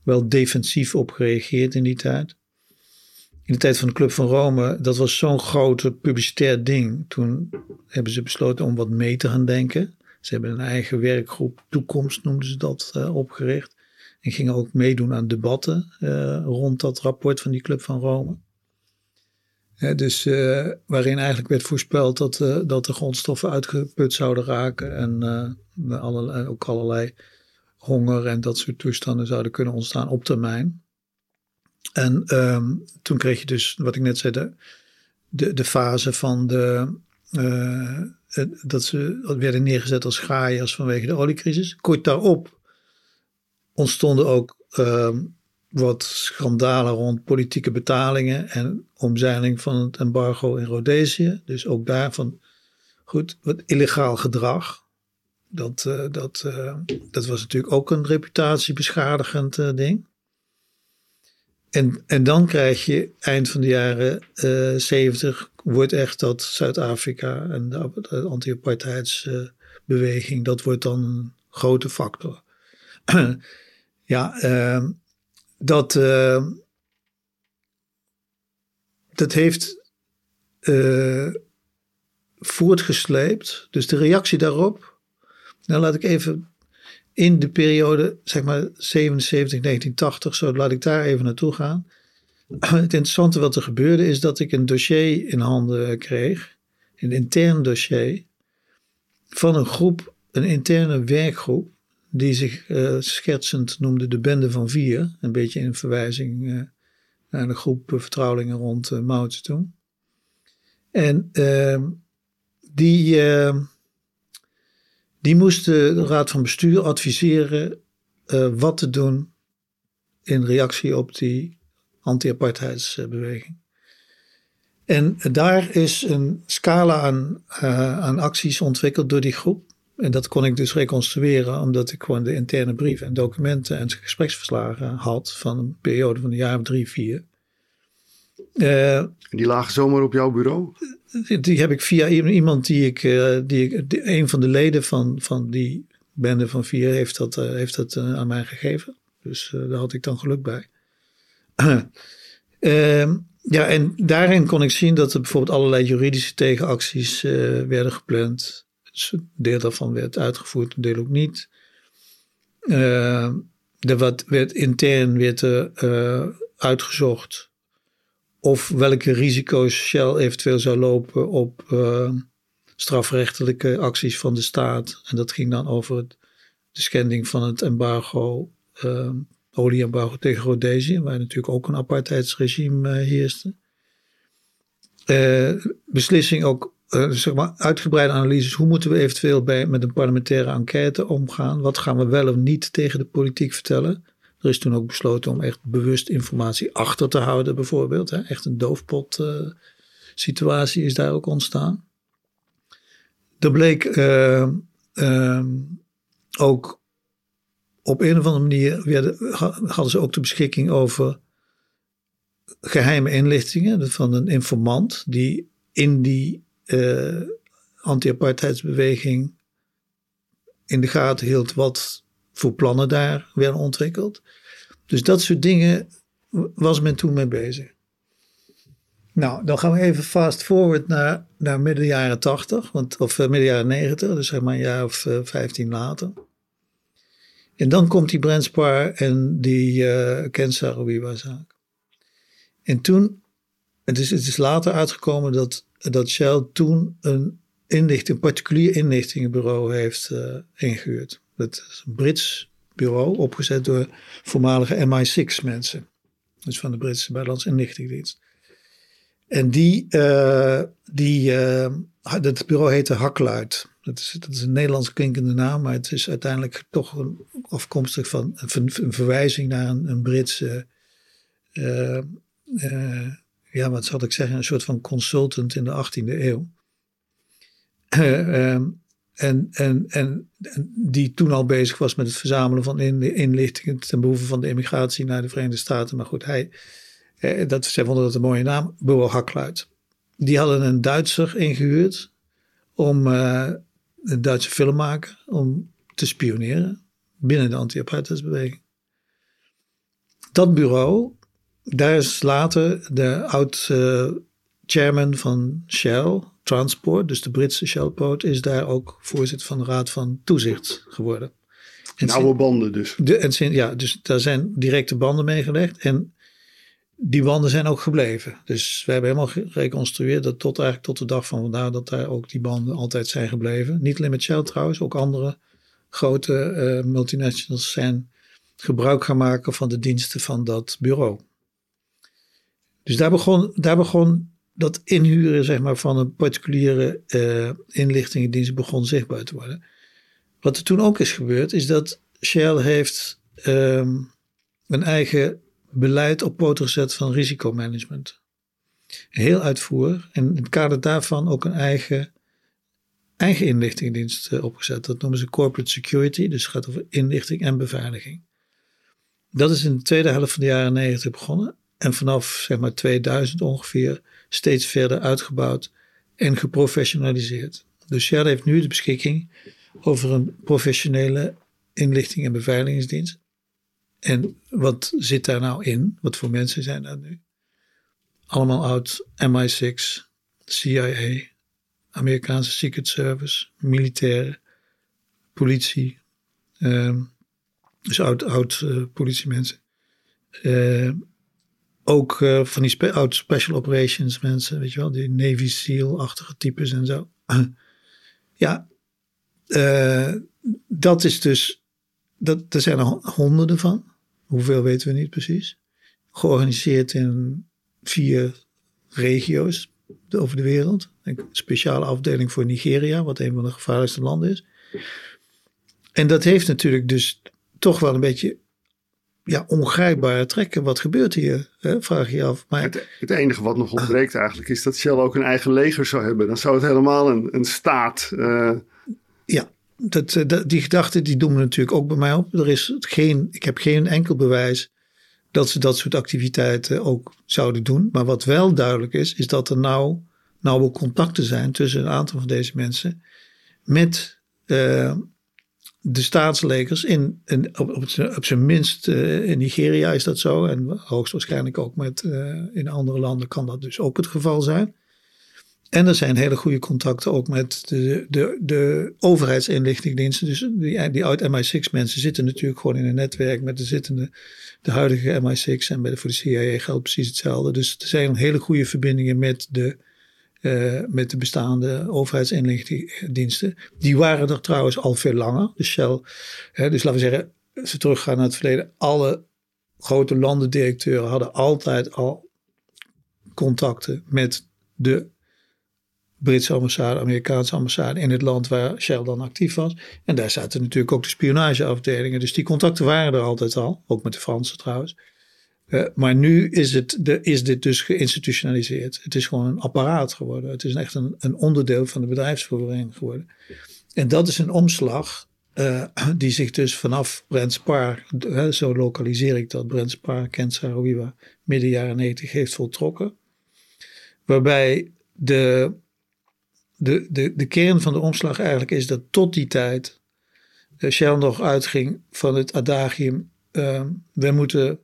wel defensief op gereageerd in die tijd in de tijd van de Club van Rome, dat was zo'n groot publicitair ding. Toen hebben ze besloten om wat mee te gaan denken. Ze hebben een eigen werkgroep, Toekomst noemden ze dat, uh, opgericht. En gingen ook meedoen aan debatten uh, rond dat rapport van die Club van Rome. Dus uh, waarin eigenlijk werd voorspeld dat, dat de grondstoffen uitgeput zouden raken. En allerlei, ook allerlei honger en dat soort toestanden zouden kunnen ontstaan op termijn. En ehm, toen kreeg je dus, wat ik net zei, de, de, fase van de, dat ze werden neergezet als gaaiers vanwege de oliecrisis. Kort daarop ontstonden ook ehm, wat schandalen rond politieke betalingen en omzeiling van het embargo in Rhodesië. Dus ook daarvan, goed, wat illegaal gedrag. Dat, uh, dat, uh, dat was natuurlijk ook een reputatiebeschadigend ding. En, en dan krijg je eind van de jaren 70 wordt echt dat Zuid-Afrika en de, de anti-apartheidsbeweging, dat wordt dan een grote factor. ja, uh, dat, uh, dat heeft uh, voortgesleept. Dus de reactie daarop, nou laat ik even in de periode, zeg maar 77, 1980, zo laat ik daar even naartoe gaan. Het interessante wat er gebeurde is dat ik een dossier in handen kreeg, een intern dossier, van een groep, een interne werkgroep, die zich uh, schertsend noemde de Bende van Vier. Een beetje in verwijzing uh, naar de groep vertrouwelingen rond uh, Zedong. En ehm, die ehm, die moest de raad van bestuur adviseren wat te doen in reactie op die anti-apartheidsbeweging. En daar is een scala aan, aan acties ontwikkeld door die groep. En dat kon ik dus reconstrueren, omdat ik gewoon de interne brieven en documenten en gespreksverslagen had van een periode van een jaar of drie, vier. Uh, die lagen zomaar op jouw bureau? Die heb ik via iemand die ik, uh, die ik een van de leden van, van die bende van vier heeft dat, uh, heeft dat aan mij gegeven. Dus daar had ik dan geluk bij. Ehm, ja, en daarin kon ik zien dat er bijvoorbeeld allerlei juridische tegenacties werden gepland. Dus deel daarvan werd uitgevoerd, een deel ook niet. Er wat werd intern werd, uitgezocht of welke risico's Shell eventueel zou lopen op uh, strafrechtelijke acties van de staat. En dat ging dan over de schending van het embargo, uh, olieembargo tegen Rhodesië, waar natuurlijk ook een apartheidsregime uh, heerste. beslissing ook, zeg maar, uitgebreide analyses. Hoe moeten we eventueel bij, met een parlementaire enquête omgaan? Wat gaan we wel of niet tegen de politiek vertellen? Er is toen ook besloten om echt bewust informatie achter te houden, bijvoorbeeld. Hè. Echt een doofpot uh, situatie is daar ook ontstaan. Er bleek uh, uh, ook op een of andere manier hadden ze ook de beschikking over geheime inlichtingen van een informant die in die uh, anti-apartheidsbeweging in de gaten hield wat voor plannen daar werden ontwikkeld. Dus dat soort dingen was men toen mee bezig. Nou, dan gaan we even fast forward naar, naar midden jaren 80, want, of uh, midden jaren 90, dus zeg maar een jaar of uh, 15 later. En dan komt die Brent Spar en die uh, Ken Saro-Wiwa-zaak. En toen, het is, het is later uitgekomen dat, dat Shell toen een, inlichting, een particulier inlichtingenbureau heeft uh, ingehuurd. Dat is een Brits bureau opgezet door voormalige MI6 mensen. Dus van de Britse Buitenlandse Inlichtingendienst. En die, uh, die uh, dat bureau heette Hakluid. Dat is, dat is een Nederlands klinkende naam, maar het is uiteindelijk toch een, afkomstig van een, verwijzing naar een, een Britse, ja, wat zal ik zeggen, een soort van consultant in de 18e eeuw. Um, en, en, en, die toen al bezig was met het verzamelen van inlichtingen ten behoeve van de immigratie naar de Verenigde Staten. Maar goed, hij, eh, dat, zij vonden dat een mooie naam, Bureau Hakluid. Die hadden een Duitser ingehuurd om uh, een Duitse filmmaker om te spioneren binnen de anti-apartheidsbeweging. Dat bureau, daar is later de oud-chairman uh, van Shell, Transport, dus de Britse Shellpoot, is daar ook voorzitter van de Raad van Toezicht geworden. En Nauwe banden dus. De, en, ja, dus daar zijn directe banden mee gelegd. En die banden zijn ook gebleven. Dus we hebben helemaal gereconstrueerd dat tot eigenlijk tot de dag van vandaag dat daar ook die banden altijd zijn gebleven. Niet alleen met Shell trouwens, ook andere grote uh, multinationals zijn gebruik gaan maken van de diensten van dat bureau. Dus daar begon, daar begon dat inhuren zeg maar, van een particuliere uh, inlichtingendienst begon zichtbaar te worden. Wat er toen ook is gebeurd, is dat Shell heeft um, een eigen beleid op poten gezet van risicomanagement. Heel uitvoer en in het kader daarvan ook een eigen, eigen inlichtingendienst uh, opgezet. Dat noemen ze corporate security, dus het gaat over inlichting en beveiliging. Dat is in de tweede helft van de jaren negentig begonnen en vanaf zeg maar 2000 ongeveer steeds verder uitgebouwd en geprofessionaliseerd. Dus Shell heeft nu de beschikking over een professionele inlichting- en beveiligingsdienst. En wat zit daar nou in? Wat voor mensen zijn dat nu? Allemaal oud MI6, CIA, Amerikaanse Secret Service, militairen, politie. Uh, dus oud, oud uh, politiemensen. Uh, ook uh, van die oud special operations mensen, weet je wel, die Navy SEAL-achtige types en zo. ja, uh, dat is dus, dat, er zijn er honderden van. Hoeveel weten we niet precies. Georganiseerd in vier regio's over de wereld. Een speciale afdeling voor Nigeria, wat een van de gevaarlijkste landen is. En dat heeft natuurlijk dus toch wel een beetje ja, ongrijpbare trekken. Wat gebeurt hier? Hè? Vraag je je af. Maar... Het, het, enige wat nog ontbreekt eigenlijk is dat Shell ook een eigen leger zou hebben. Dan zou het helemaal een, een staat. Uh... Ja, dat, eh, dat, die gedachten die doen me natuurlijk ook bij mij op. Er is geen, ik heb geen enkel bewijs dat ze dat soort activiteiten ook zouden doen. Maar wat wel duidelijk is, is dat er nou nauwe contacten zijn tussen een aantal van deze mensen met uh, de staatslegers in, in op, op, zijn minst uh, in Nigeria is dat zo. En hoogstwaarschijnlijk ook met, uh, in andere landen kan dat dus ook het geval zijn. En er zijn hele goede contacten ook met de, de, de overheidsinlichtingdiensten. Dus die, die oud MI6 mensen zitten natuurlijk gewoon in een netwerk met de zittende, de huidige MI6. En bij de, voor de CIA geldt precies hetzelfde. Dus er zijn hele goede verbindingen met de, uh, met de bestaande overheidsinlichtingdiensten. Die waren er trouwens al veel langer. Dus Shell, hè, dus laten we zeggen, als we teruggaan naar het verleden, alle grote landendirecteuren hadden altijd al contacten met de Britse ambassade, Amerikaanse ambassade in het land waar Shell dan actief was. En daar zaten natuurlijk ook de spionageafdelingen. Dus die contacten waren er altijd al, ook met de Fransen trouwens. Uh, maar nu is, het, is dit dus geïnstitutionaliseerd. Het is gewoon een apparaat geworden. Het is echt een, een onderdeel van de bedrijfsvoering geworden. En dat is een omslag uh, die zich dus vanaf Brent Spar, uh, zo lokaliseer ik dat, Brent Spar, Kent Sarawiwa, midden jaren 90 heeft voltrokken. Waarbij de de, de, de kern van de omslag eigenlijk is dat tot die tijd Shell nog uitging van het adagium: we moeten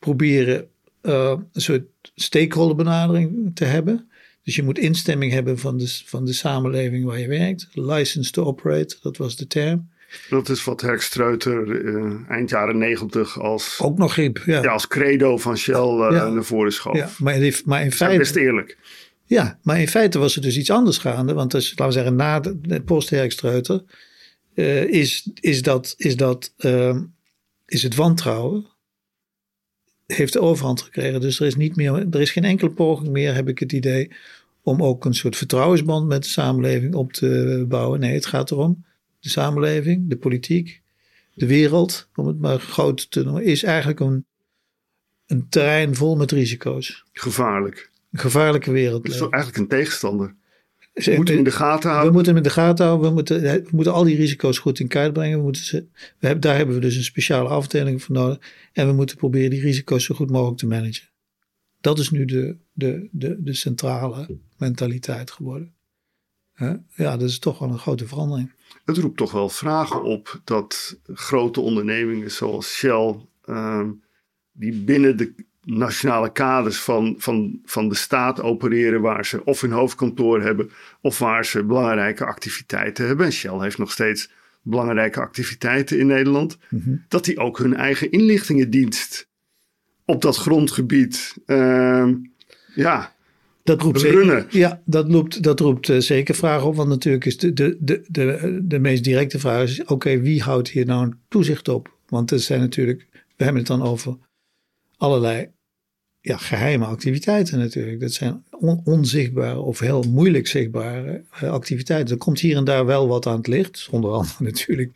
proberen uh, een soort stakeholderbenadering te hebben. Dus je moet instemming hebben van de, van de samenleving waar je werkt. License to operate, dat was de term. Dat is wat Herk Streuter uh, eind jaren negentig als, ook nog riep, ja. ja als credo van Shell uh, ja. naar voren schoof. Ja, maar, maar in feite. best eerlijk. Ja, maar in feite was er dus iets anders gaande. Want als, laten we zeggen, na de, de post-Herk Streuter uh, is, is, dat, is, dat, uh, is het wantrouwen heeft de overhand gekregen. Dus er is, niet meer, er is geen enkele poging meer, heb ik het idee, om ook een soort vertrouwensband met de samenleving op te bouwen. Nee, het gaat erom, de samenleving, de politiek, de wereld, om het maar groot te noemen, is eigenlijk een, een terrein vol met risico's. Gevaarlijk. Een gevaarlijke wereld. Het is eigenlijk een tegenstander. We moeten in de gaten houden. We moeten hem in de gaten houden. We moeten, we moeten al die risico's goed in kaart brengen. We moeten ze, we hebben, daar hebben we dus een speciale afdeling voor nodig. En we moeten proberen die risico's zo goed mogelijk te managen. Dat is nu de, de, de, de centrale mentaliteit geworden. Ja, dat is toch wel een grote verandering. Het roept toch wel vragen op dat grote ondernemingen zoals Shell, ehm, die binnen de nationale kaders van, van, van de staat opereren, waar ze of hun hoofdkantoor hebben of waar ze belangrijke activiteiten hebben. En Shell heeft nog steeds belangrijke activiteiten in Nederland. Mhm. Dat die ook hun eigen inlichtingendienst op dat grondgebied, uh, ja. Dat roept, zeker, ja, dat roept, dat roept uh, zeker vragen op. Want natuurlijk is de, de, de, de, de meest directe vraag: is: oké, wie houdt hier nou toezicht op? Want er zijn natuurlijk, we hebben het dan over allerlei ja, geheime activiteiten natuurlijk. Dat zijn onzichtbare of heel moeilijk zichtbare uh, activiteiten. Er komt hier en daar wel wat aan het licht. Onder andere natuurlijk.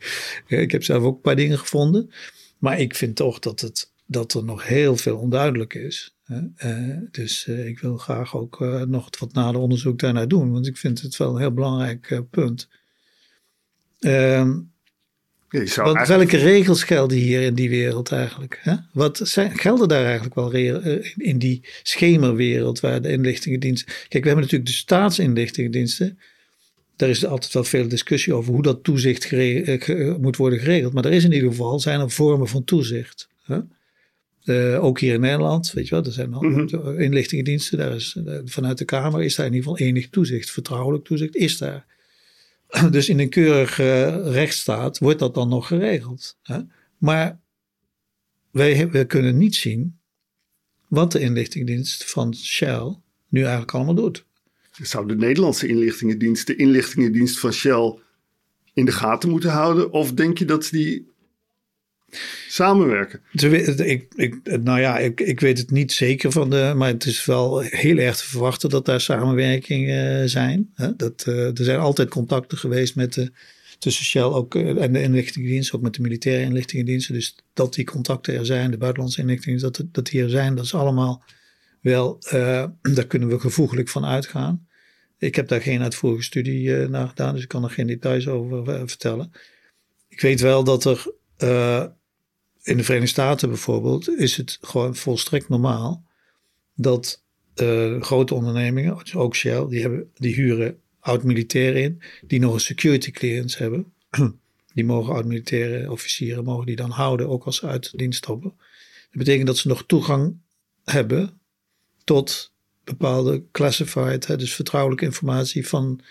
ik heb zelf ook een paar dingen gevonden. Maar ik vind toch dat, het, dat er nog heel veel onduidelijk is. Uh, dus ik wil graag ook nog wat nader onderzoek daarnaar doen. Want ik vind het wel een heel belangrijk punt. Ehm, want welke regels gelden hier in die wereld eigenlijk? Hè? Wat zijn, gelden daar eigenlijk wel eh, in die schemerwereld waar de inlichtingendiensten. Kijk, we hebben natuurlijk de staatsinlichtingendiensten. Daar is altijd wel veel discussie over hoe dat toezicht uh, moet worden geregeld. Maar er is in ieder geval zijn er vormen van toezicht. Hè? Uh, ook hier in Nederland, weet je wel, er zijn al mm -hmm. inlichtingendiensten. Daar is, vanuit de Kamer is daar in ieder geval enig toezicht. Vertrouwelijk toezicht is daar. Dus in een keurige rechtsstaat wordt dat dan nog geregeld. Hè? Maar wij, wij kunnen niet zien wat de inlichtingendienst van Shell nu eigenlijk allemaal doet. Zou de Nederlandse inlichtingendienst de inlichtingendienst van Shell in de gaten moeten houden? Of denk je dat die samenwerken? Ik, ik, nou ja, ik, ik weet het niet zeker van de, maar het is wel heel erg te verwachten dat daar samenwerkingen uh, zijn. Dat, uh, er zijn altijd contacten geweest met de, tussen Shell ook, uh, en de inlichtingendienst, ook met de militaire inlichtingendiensten. Dus dat die contacten er zijn, de buitenlandse inlichtingendiensten, dat, dat die er zijn, dat is allemaal wel, daar kunnen we gevoeglijk van uitgaan. Ik heb daar geen uitvoerige studie naar gedaan, dus ik kan er geen details over vertellen. Ik weet wel dat er in de Verenigde Staten bijvoorbeeld is het gewoon volstrekt normaal dat uh, grote ondernemingen, ook Shell, die, hebben, die huren oud-militairen in, die nog een security clearance hebben. Die mogen oud-militaire officieren, mogen die dan houden, ook als ze uit dienst stoppen. Dat betekent dat ze nog toegang hebben tot bepaalde classified, hè, dus vertrouwelijke informatie van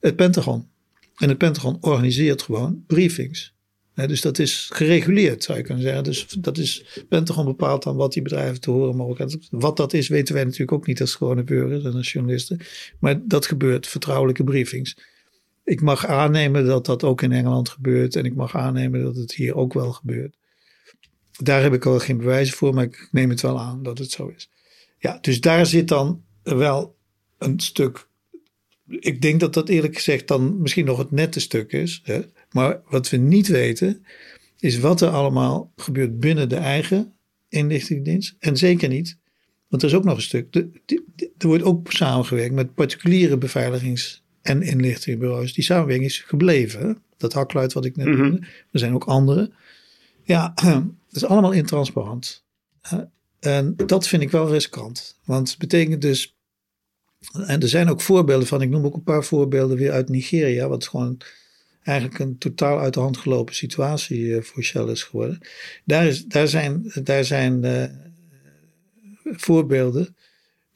het Pentagon. En het Pentagon organiseert gewoon briefings dus dat is gereguleerd, zou je kunnen zeggen. Dus dat is Pentagon bepaalt dan wat die bedrijven te horen mogen. Wat dat is, weten wij natuurlijk ook niet als gewone burgers en als journalisten. Maar dat gebeurt, vertrouwelijke briefings. Ik mag aannemen dat dat ook in Engeland gebeurt. En ik mag aannemen dat het hier ook wel gebeurt. Daar heb ik al geen bewijzen voor, maar ik neem het wel aan dat het zo is. Ja, dus daar zit dan wel een stuk. Ik denk dat dat eerlijk gezegd dan misschien nog het nette stuk is. Hè? Maar wat we niet weten, is wat er allemaal gebeurt binnen de eigen inlichtingendienst. En zeker niet, want er is ook nog een stuk. er wordt ook samengewerkt met particuliere beveiligings- en inlichtingenbureaus. Die samenwerking is gebleven. Dat hakluid wat ik net mhm. noemde. Er zijn ook andere. Ja, dat is allemaal intransparant. En dat vind ik wel riskant. Want het betekent dus. En er zijn ook voorbeelden van. Ik noem ook een paar voorbeelden weer uit Nigeria. Wat gewoon eigenlijk een totaal uit de hand gelopen situatie eh, voor Shell is geworden. Daar, is, daar zijn, daar zijn uh, voorbeelden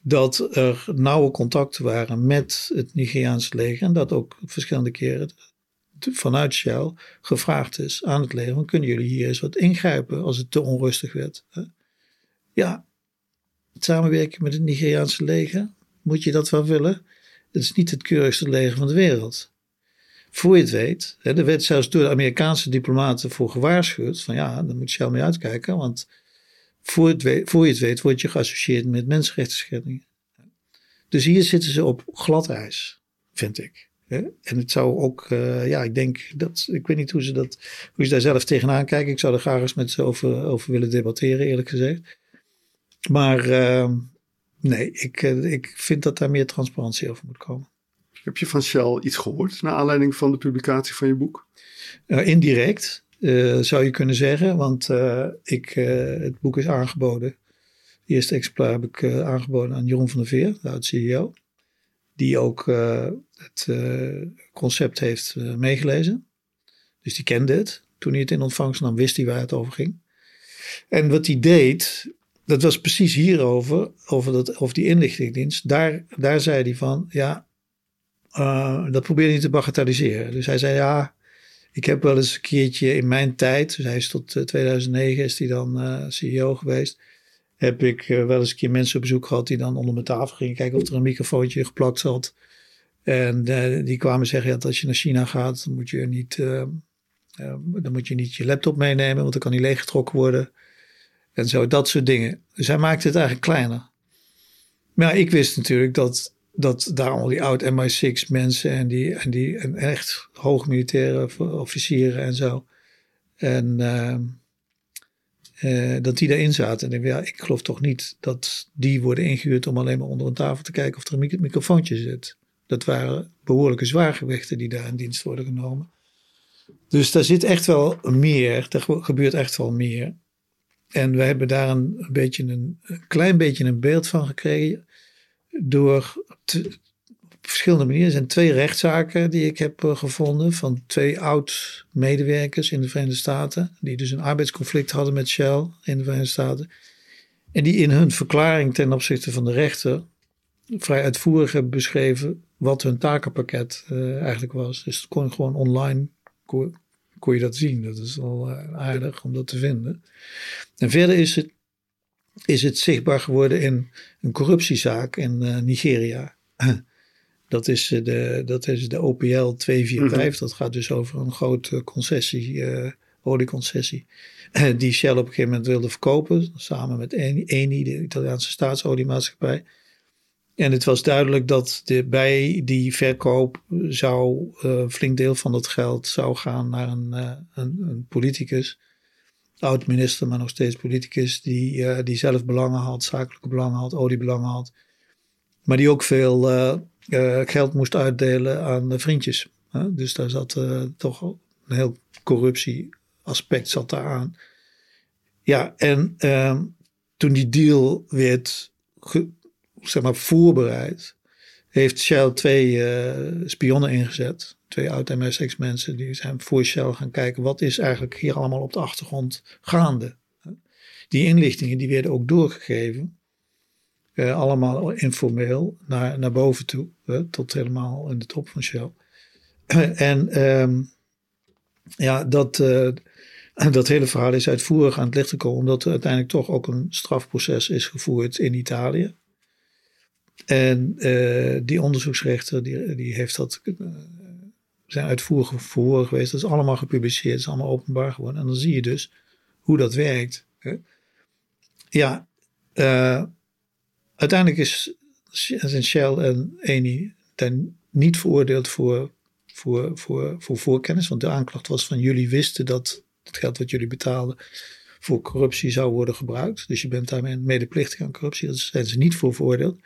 dat er nauwe contacten waren met het Nigeriaanse leger. En dat ook verschillende keren vanuit Shell gevraagd is aan het leger: kunnen jullie hier eens wat ingrijpen als het te onrustig werd? Ja, samenwerken met het Nigeriaanse leger, moet je dat wel willen? Het is niet het keurigste leger van de wereld. Voor je het weet, er werd zelfs door de Amerikaanse diplomaten voor gewaarschuwd: van ja, dan moet Shell mee uitkijken, want voor, het voor je het weet word je geassocieerd met mensenrechten Dus hier zitten ze op glad ijs, vind ik. En het zou ook, uh, ja, ik denk dat, ik weet niet hoe ze, dat, hoe ze daar zelf tegenaan kijken. Ik zou er graag eens met ze over, over willen debatteren, eerlijk gezegd. Maar uh, nee, ik, uh, ik vind dat daar meer transparantie over moet komen. Heb je van Shell iets gehoord naar aanleiding van de publicatie van je boek? Uh, indirect. Uh, zou je kunnen zeggen. Want uh, ik, het boek is aangeboden. Het eerste exemplaar heb ik aangeboden aan Jeroen van der Veer, de oud-CEO. Die ook het concept heeft meegelezen. Dus die kende het. Toen hij het in ontvangst nam, wist hij waar het over ging. En wat hij deed, dat was precies hierover, over, dat, over die inlichtingendienst. Daar, daar zei hij van, ja, dat probeerde hij te bagatelliseren. Dus hij zei, ja, ik heb wel eens een keertje in mijn tijd, dus hij is tot 2009 is hij dan uh, CEO geweest, heb ik uh, wel eens een keer mensen op bezoek gehad die dan onder mijn tafel gingen kijken of er een microfoontje geplakt zat. En uh, die kwamen zeggen dat als je naar China gaat, dan moet je niet, dan moet je, niet je laptop meenemen, want dan kan die leeggetrokken worden. En zo, dat soort dingen. Dus hij maakte het eigenlijk kleiner. Maar ik wist natuurlijk dat dat daar al die oud MI6 mensen en die, en die en echt hoogmilitaire officieren en zo. En uh, uh, dat die daarin zaten. En ik, ja, ik geloof toch niet dat die worden ingehuurd om alleen maar onder een tafel te kijken of er een microfoontje zit. Dat waren behoorlijke zwaargewichten die daar in dienst worden genomen. Dus daar zit echt wel meer, er gebeurt echt wel meer. En we hebben daar een, beetje een klein beetje een beeld van gekregen door op verschillende manieren. Er zijn twee rechtszaken die ik heb eh, gevonden van twee oud-medewerkers in de Verenigde Staten. Die dus een arbeidsconflict hadden met Shell in de Verenigde Staten. En die in hun verklaring ten opzichte van de rechter vrij uitvoerig hebben beschreven wat hun takenpakket uh, eigenlijk was. Dus dat kon gewoon online kon, je dat zien. Dat is wel uh, aardig om dat te vinden. En verder is het is het zichtbaar geworden in een corruptiezaak in uh, Nigeria. Dat is, eh, de, dat is de OPL 245. Mm Dat gaat dus over een grote concessie, uh, olieconcessie. Die Shell op een gegeven moment wilde verkopen. Samen met Eni, de Italiaanse staatsoliemaatschappij. En het was duidelijk dat de, bij die verkoop zou een flink deel van dat geld zou gaan naar een, een, een politicus oud-minister, maar nog steeds politicus, die, die zelf belangen had, zakelijke belangen had, oliebelangen had. Maar die ook veel uh, uh, geld moest uitdelen aan vriendjes. Dus daar zat toch een heel corruptieaspect zat aan. Ja, en ehm, toen die deal werd zeg maar, voorbereid, heeft Shell twee spionnen ingezet twee oud-MSX mensen die zijn voor Shell gaan kijken wat is eigenlijk hier allemaal op de achtergrond gaande. Die inlichtingen die werden ook doorgegeven, eh, allemaal informeel naar, naar boven toe, tot helemaal in de top van Shell. en ehm, ja, dat, uh, dat hele verhaal is uitvoerig aan het licht gekomen, omdat er uiteindelijk toch ook een strafproces is gevoerd in Italië. En uh, die onderzoeksrechter die, die heeft dat zijn uitvoerige verhoren geweest. Dat is allemaal gepubliceerd, dat is allemaal openbaar geworden. En dan zie je dus hoe dat werkt. Hè? Ja, uh, uiteindelijk is, zijn Shell en Eni dan niet veroordeeld voor, voor, voor, voor voorkennis. Want de aanklacht was van jullie wisten dat het geld wat jullie betaalden voor corruptie zou worden gebruikt. Dus je bent daarmee medeplichtig aan corruptie. Dat zijn ze niet voor veroordeeld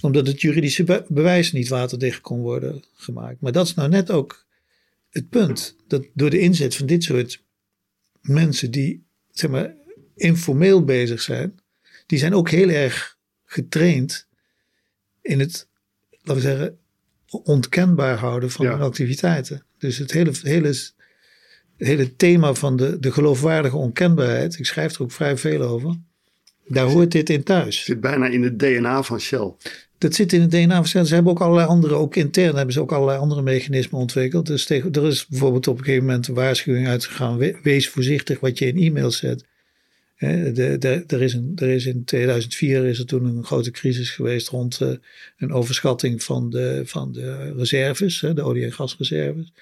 omdat het juridische bewijs niet waterdicht kon worden gemaakt. Maar dat is nou net ook het punt. Dat door de inzet van dit soort mensen die zeg maar informeel bezig zijn, die zijn ook heel erg getraind in het, laten we zeggen, ontkenbaar houden van hun activiteiten. Dus het hele, hele, hele thema van de, de geloofwaardige onkenbaarheid, ik schrijf er ook vrij veel over, Daar hoort dit in thuis. Het zit bijna in het DNA van Shell. Dat zit in het DNA. Ze hebben ook allerlei andere, ook intern hebben ze ook allerlei andere mechanismen ontwikkeld. Dus tegen, er is bijvoorbeeld op een gegeven moment een waarschuwing uitgegaan. Wees voorzichtig wat je in e-mail zet. de, de, er, is een, er is in 2004 is er toen een grote crisis geweest rond uh, een overschatting van de, van de reserves, de olie- en gasreserves.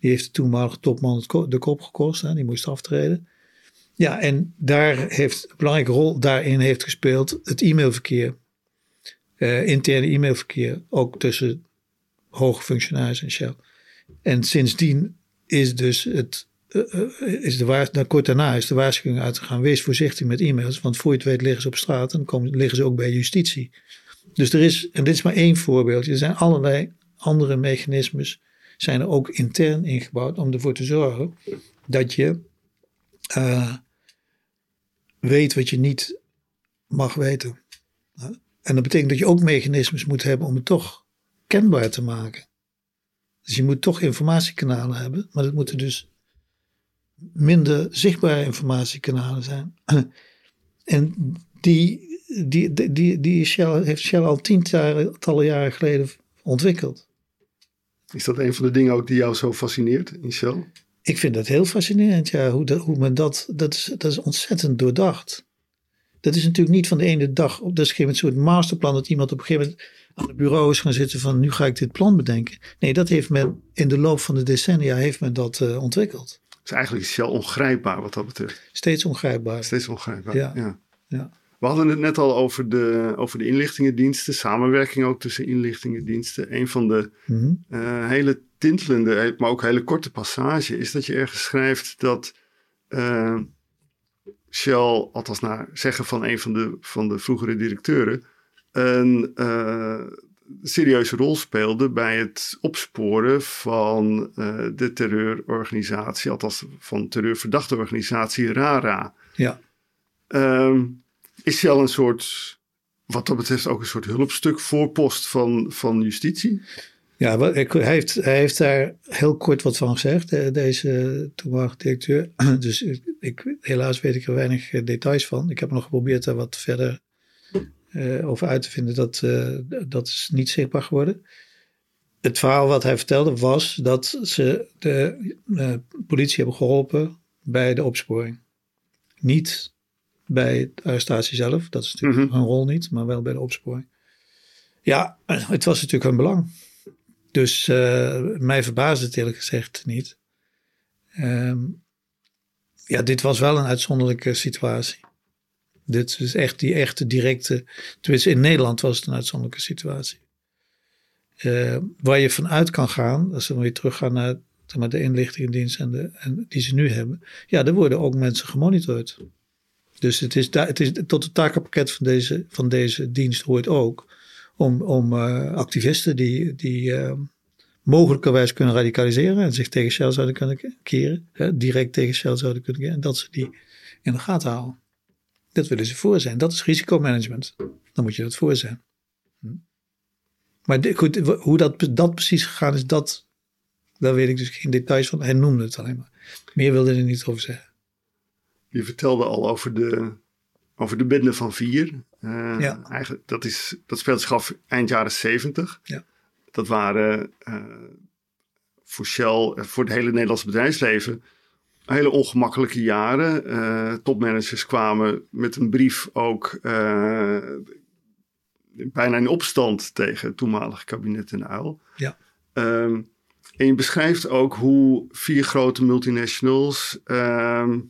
Die heeft de topman de kop gekost. Hè, die moest aftreden. Ja, en daar heeft een belangrijke rol daarin heeft gespeeld het e-mailverkeer. Uh, interne e-mailverkeer, ook tussen hoge functionarissen en Shell. En sindsdien is dus het, uh, is de waar, nou, kort daarna is de waarschuwing uitgegaan, wees voorzichtig met e-mails, want voor je het weet liggen ze op straat en komen, liggen ze ook bij justitie. Dus er is, en dit is maar één voorbeeldje, er zijn allerlei andere mechanismes, zijn er ook intern ingebouwd om ervoor te zorgen dat je weet wat je niet mag weten. En dat betekent dat je ook mechanismes moet hebben om het toch kenbaar te maken. Dus je moet toch informatiekanalen hebben, maar dat moeten dus minder zichtbare informatiekanalen zijn. En die, die, die, die, die Shell, heeft Shell al tientallen jaren geleden ontwikkeld. Is dat een van de dingen ook die jou zo fascineert in Shell? Ik vind dat heel fascinerend, ja. Hoe, dat, hoe men dat, dat is, dat is ontzettend doordacht. Dat is natuurlijk niet van de ene dag op. Dat is een soort masterplan dat iemand op een gegeven moment aan het bureau is gaan zitten van nu ga ik dit plan bedenken. Nee, dat heeft men in de loop van de decennia heeft men dat uh, ontwikkeld. Dus eigenlijk is Shell ongrijpbaar wat dat betreft. Steeds ongrijpbaar. Steeds ongrijpbaar, ja. ja. ja. We hadden het net al over de, over de inlichtingendiensten, samenwerking ook tussen inlichtingendiensten. Een van de mm -hmm. uh, hele tintelende, maar ook hele korte passage is dat je ergens schrijft dat uh, Shell, althans naar zeggen van een van de, van de vroegere directeuren, een uh, serieuze rol speelde bij het opsporen van uh, de terreurorganisatie, althans van terreurverdachte organisatie RARA. Ja. Um, is Shell een soort, wat dat betreft ook een soort hulpstuk, voorpost van, van justitie? Ja, hij heeft, hij heeft daar heel kort wat van gezegd, deze toenmalige directeur. Dus ik, ik, helaas weet ik er weinig details van. Ik heb nog geprobeerd daar wat verder uh, over uit te vinden. Dat, uh, dat is niet zichtbaar geworden. Het verhaal wat hij vertelde was dat ze de uh, politie hebben geholpen bij de opsporing. Niet bij de arrestatie zelf, dat is natuurlijk mm -hmm. hun rol niet, maar wel bij de opsporing. Ja, het was natuurlijk hun belang. Dus uh, mij verbaasde het eerlijk gezegd niet. Um, ja, dit was wel een uitzonderlijke situatie. Dit is echt die echte directe. Tenminste, in Nederland was het een uitzonderlijke situatie. Uh, waar je vanuit kan gaan, als we weer teruggaan naar maar, de inlichtingendienst en, de, en die ze nu hebben. Ja, er worden ook mensen gemonitord. Dus het is, het is tot het takenpakket van deze, van deze dienst hoort ook om, om uh, activisten die, die uh, mogelijkerwijs kunnen radicaliseren en zich tegen Shell zouden kunnen keren, direct tegen Shell zouden kunnen keren, en dat ze die in de gaten houden. Dat willen ze voor zijn. Dat is risicomanagement. Dan moet je dat voor zijn. Hm. Maar goed, hoe dat, dat precies gegaan is, dat, daar weet ik dus geen details van. Hij noemde het alleen maar. Meer wilde hij er niet over zeggen. Je vertelde al over de, over de bende van vier. Uh, ja. Eigenlijk, dat, is, dat speelt zich af eind jaren zeventig. Ja. Dat waren uh, voor Shell, voor het hele Nederlandse bedrijfsleven, hele ongemakkelijke jaren. Uh, topmanagers kwamen met een brief ook bijna in opstand tegen het toenmalige kabinet in Uil. Ja. Um, en je beschrijft ook hoe vier grote multinationals um,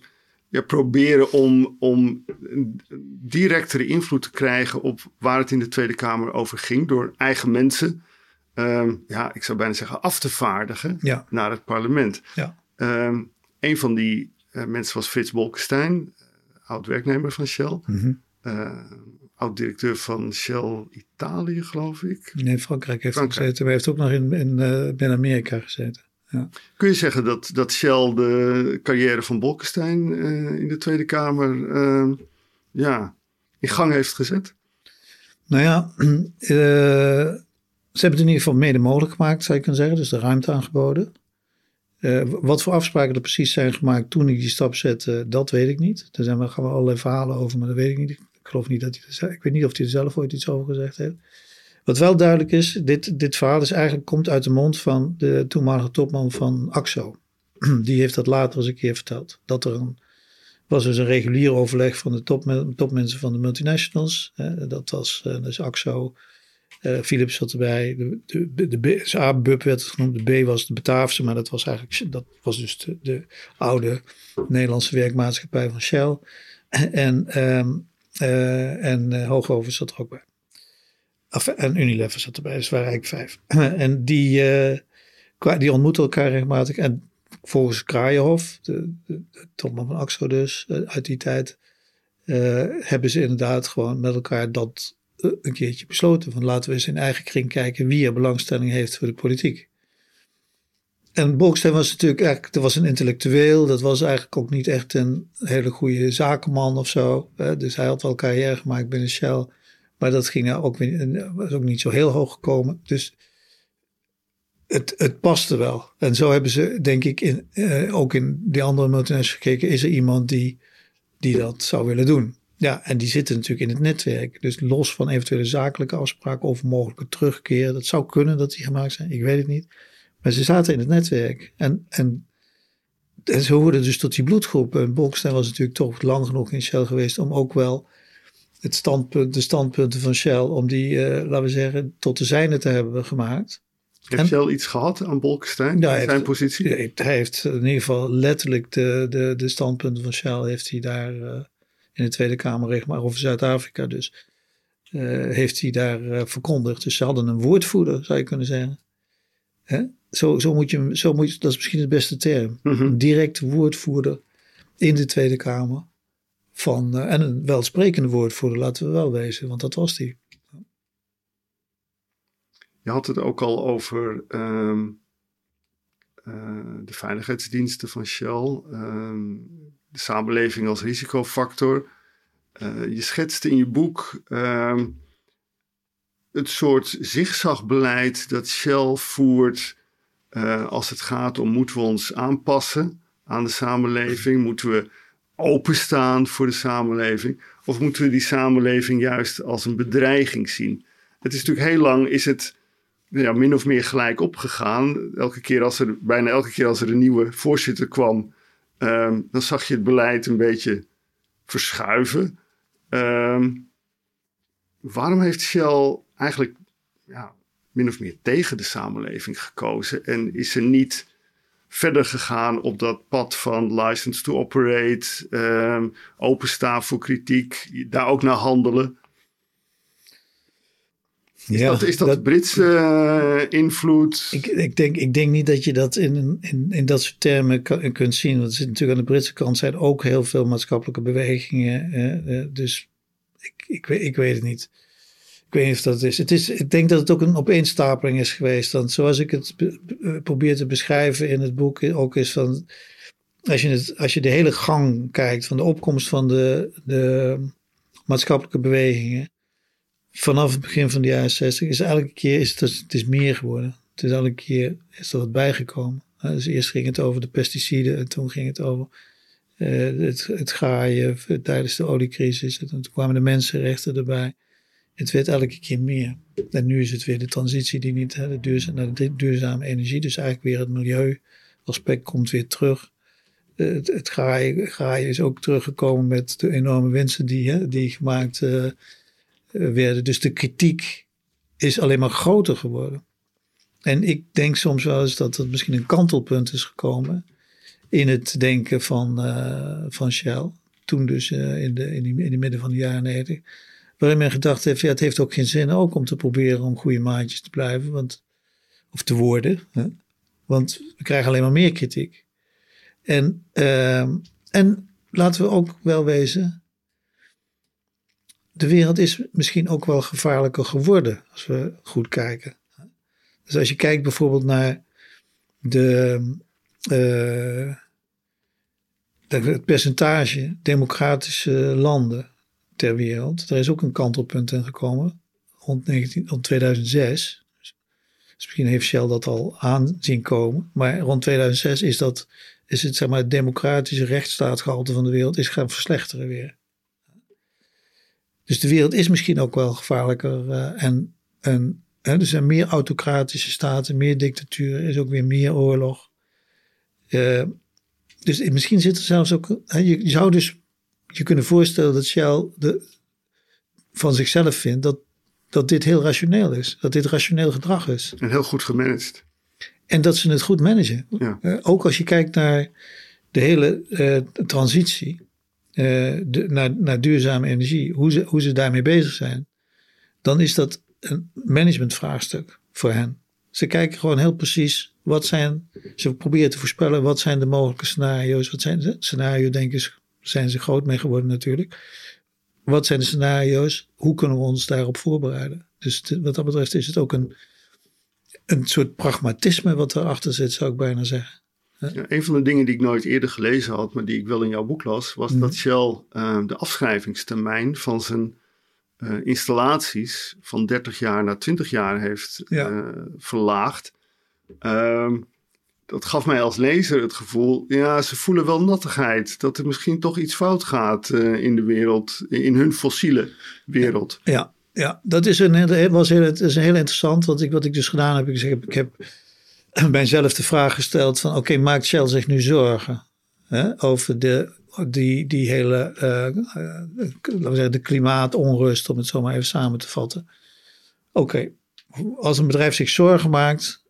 ja, proberen om, om een directere invloed te krijgen op waar het in de Tweede Kamer over ging. Door eigen mensen, um, ja, ik zou bijna zeggen, af te vaardigen ja. naar het parlement. Ja. Um, een van die uh, mensen was Frits Bolkestein, oud werknemer van Shell. Mm -hmm. uh, oud-directeur van Shell Italië, geloof ik. Nee, Frankrijk heeft Frankrijk. gezeten. Maar hij heeft ook nog in, in, uh, in Amerika gezeten. Ja. Kun je zeggen dat, dat Shell de carrière van Bolkestein uh, in de Tweede Kamer uh, ja, in gang heeft gezet? Nou ja, uh, ze hebben het in ieder geval mede mogelijk gemaakt, zou je kunnen zeggen. Dus de ruimte aangeboden. wat voor afspraken er precies zijn gemaakt toen ik die stap zette, dat weet ik niet. Daar zijn we, gaan we allerlei verhalen over, maar dat weet ik niet. Ik geloof niet dat hij dat Ik weet niet of hij er zelf ooit iets over gezegd heeft. Wat wel duidelijk is, dit, dit verhaal is eigenlijk, komt uit de mond van de toenmalige topman van AXO. Die heeft dat later eens een keer verteld. Dat er een, was dus een regulier overleg van de top, topmensen van de multinationals. Dat was uh, dus AXO, uh, Philips zat erbij. De, de, de, de bub werd het genoemd. De B was de Bataafse, maar dat was eigenlijk dat was dus de, de oude Nederlandse werkmaatschappij van Shell. En, um, uh, en zat er ook bij. En Unilever zat erbij, dus waren eigenlijk vijf. en die, uh, die ontmoeten elkaar regelmatig. En volgens Kraaienhof, de, van AXO dus, uit die tijd, hebben ze inderdaad gewoon met elkaar dat een keertje besloten. Van laten we eens in eigen kring kijken wie er belangstelling heeft voor de politiek. En Bolkestein was natuurlijk eigenlijk, dat was een intellectueel. Dat was eigenlijk ook niet echt een hele goede zakenman of zo. Dus hij had wel carrière gemaakt binnen Shell. Maar dat ging nou ook, weer, was ook niet zo heel hoog gekomen. Dus het, het paste wel. En zo hebben ze, denk ik, in, eh, ook in die andere multinationals gekeken. Is er iemand die, die dat zou willen doen? Ja, en die zitten natuurlijk in het netwerk. Dus los van eventuele zakelijke afspraken over mogelijke terugkeer. Dat zou kunnen dat die gemaakt zijn. Ik weet het niet. Maar ze zaten in het netwerk. En, en, en ze hoorden dus tot die bloedgroep. En Bolkestein was natuurlijk toch lang genoeg in Shell geweest om ook wel het standpunt, de standpunten van Shell, om die, uh, laten we zeggen, tot de zijne te hebben gemaakt. Heeft Shell iets gehad aan Bolkestein, ja, zijn positie? Hij heeft in ieder geval letterlijk de, de, de standpunten van Shell heeft hij daar uh, in de Tweede Kamer, maar over Zuid-Afrika dus, uh, heeft hij daar verkondigd. Dus ze hadden een woordvoerder, zou je kunnen zeggen. Hè? Zo, zo, moet je, zo moet je, dat is misschien het beste term. Mm Een direct woordvoerder in de Tweede Kamer. Van, uh, en een welsprekende woordvoerder, laten we wel wezen, want dat was die. Je had het ook al over um, uh, de veiligheidsdiensten van Shell, um, de samenleving als risicofactor. Uh, je schetste in je boek um, het soort zigzagbeleid dat Shell voert als het gaat om moeten we ons aanpassen aan de samenleving, moeten we openstaan voor de samenleving, of moeten we die samenleving juist als een bedreiging zien? Het is natuurlijk heel lang is het ja, min of meer gelijk opgegaan. Elke keer als er, bijna elke keer als er een nieuwe voorzitter kwam, um, dan zag je het beleid een beetje verschuiven. Um, waarom heeft Shell eigenlijk ja, min of meer tegen de samenleving gekozen en is ze niet verder gegaan op dat pad van license to operate, um, openstaan voor kritiek, daar ook naar handelen. Is, ja, dat, is dat, Britse uh, invloed? Ik, ik, denk, ik denk niet dat je dat in, in, in dat soort termen kan, kunt zien. Want er zit natuurlijk aan de Britse kant zijn ook heel veel maatschappelijke bewegingen. Uh, uh, dus ik, ik, weet, ik weet het niet. Ik weet niet of dat is. Het is. Ik denk dat het ook een opeenstapeling is geweest. Want zoals ik het eh, probeer te beschrijven in het boek ook is van. Als je, het, als je de hele gang kijkt van de opkomst van de, de maatschappelijke bewegingen. Vanaf het begin van de jaren 60 is elke keer is het, is meer geworden. Het is elke keer is er wat bijgekomen. Dus eerst ging het over de pesticiden en toen ging het over uh, het, het graaien tijdens de oliecrisis. En toen kwamen de mensenrechten erbij het werd elke keer meer. En nu is het weer de transitie die niet, hè, de duurzame, naar de duurzame energie. Dus eigenlijk weer het milieuaspect komt weer terug. Eh, het, het graaien, is ook teruggekomen met de enorme winsten die, hè, die gemaakt uh, werden. Dus de kritiek is alleen maar groter geworden. En ik denk soms wel eens dat het misschien een kantelpunt is gekomen in het denken van, uh, van Shell. Toen dus in, de, in, die, in de midden van de jaren 90 Waarin men gedacht heeft, het heeft ook geen zin ook om te proberen om goede maatjes te blijven. Want, of te worden. Hè? Want we krijgen alleen maar meer kritiek. En, uh, en laten we ook wel wezen. De wereld is misschien ook wel gevaarlijker geworden. Als we goed kijken. Dus als je kijkt bijvoorbeeld naar de. Uh, het percentage democratische landen ter wereld. Er is ook een kantelpunt in gekomen rond, 19, rond 2006. Dus misschien heeft Shell dat al aanzien komen. Maar rond 2006 is, dat, is het, zeg maar, het democratische rechtsstaatgehalte van de wereld is gaan verslechteren weer. Dus de wereld is misschien ook wel gevaarlijker. Uh, en, en hè, er zijn meer autocratische staten, meer dictatuur, er is ook weer meer oorlog. Uh, dus misschien zit er zelfs ook. Hè, je, zou dus je kunnen voorstellen dat Shell de, van zichzelf vindt dat, dat dit heel rationeel is. Dat dit rationeel gedrag is. En heel goed gemanaged. En dat ze het goed managen. Ja. Uh, ook als je kijkt naar de hele uh, transitie uh, de, naar, naar duurzame energie, hoe ze, hoe ze daarmee bezig zijn, dan is dat een managementvraagstuk voor hen. Ze kijken gewoon heel precies wat zijn, ze proberen te voorspellen wat zijn de mogelijke scenario's. Wat zijn de scenario's, denken ze, zijn ze groot mee geworden natuurlijk. Wat zijn de scenario's? Hoe kunnen we ons daarop voorbereiden? Dus wat dat betreft is het ook een, een soort pragmatisme wat erachter zit, zou ik bijna zeggen. Ja, een van de dingen die ik nooit eerder gelezen had, maar die ik wel in jouw boek las, was mhm. dat Shell uh, de afschrijvingstermijn van zijn uh, installaties van 30 jaar naar 20 jaar heeft ja. uh, verlaagd. Ehm, dat gaf mij als lezer het gevoel, ja, ze voelen wel nattigheid. Dat er misschien toch iets fout gaat in de wereld, in hun fossiele wereld. Ja, ja dat is, een, was heel, is heel interessant. Want ik, wat ik dus gedaan heb, ik, zeg, ik heb mijzelf de vraag gesteld van oké, maakt Shell zich nu zorgen hè, over de, die, die hele, uh, laten we zeggen, de klimaatonrust, om het zo maar even samen te vatten. Oké, als een bedrijf zich zorgen maakt,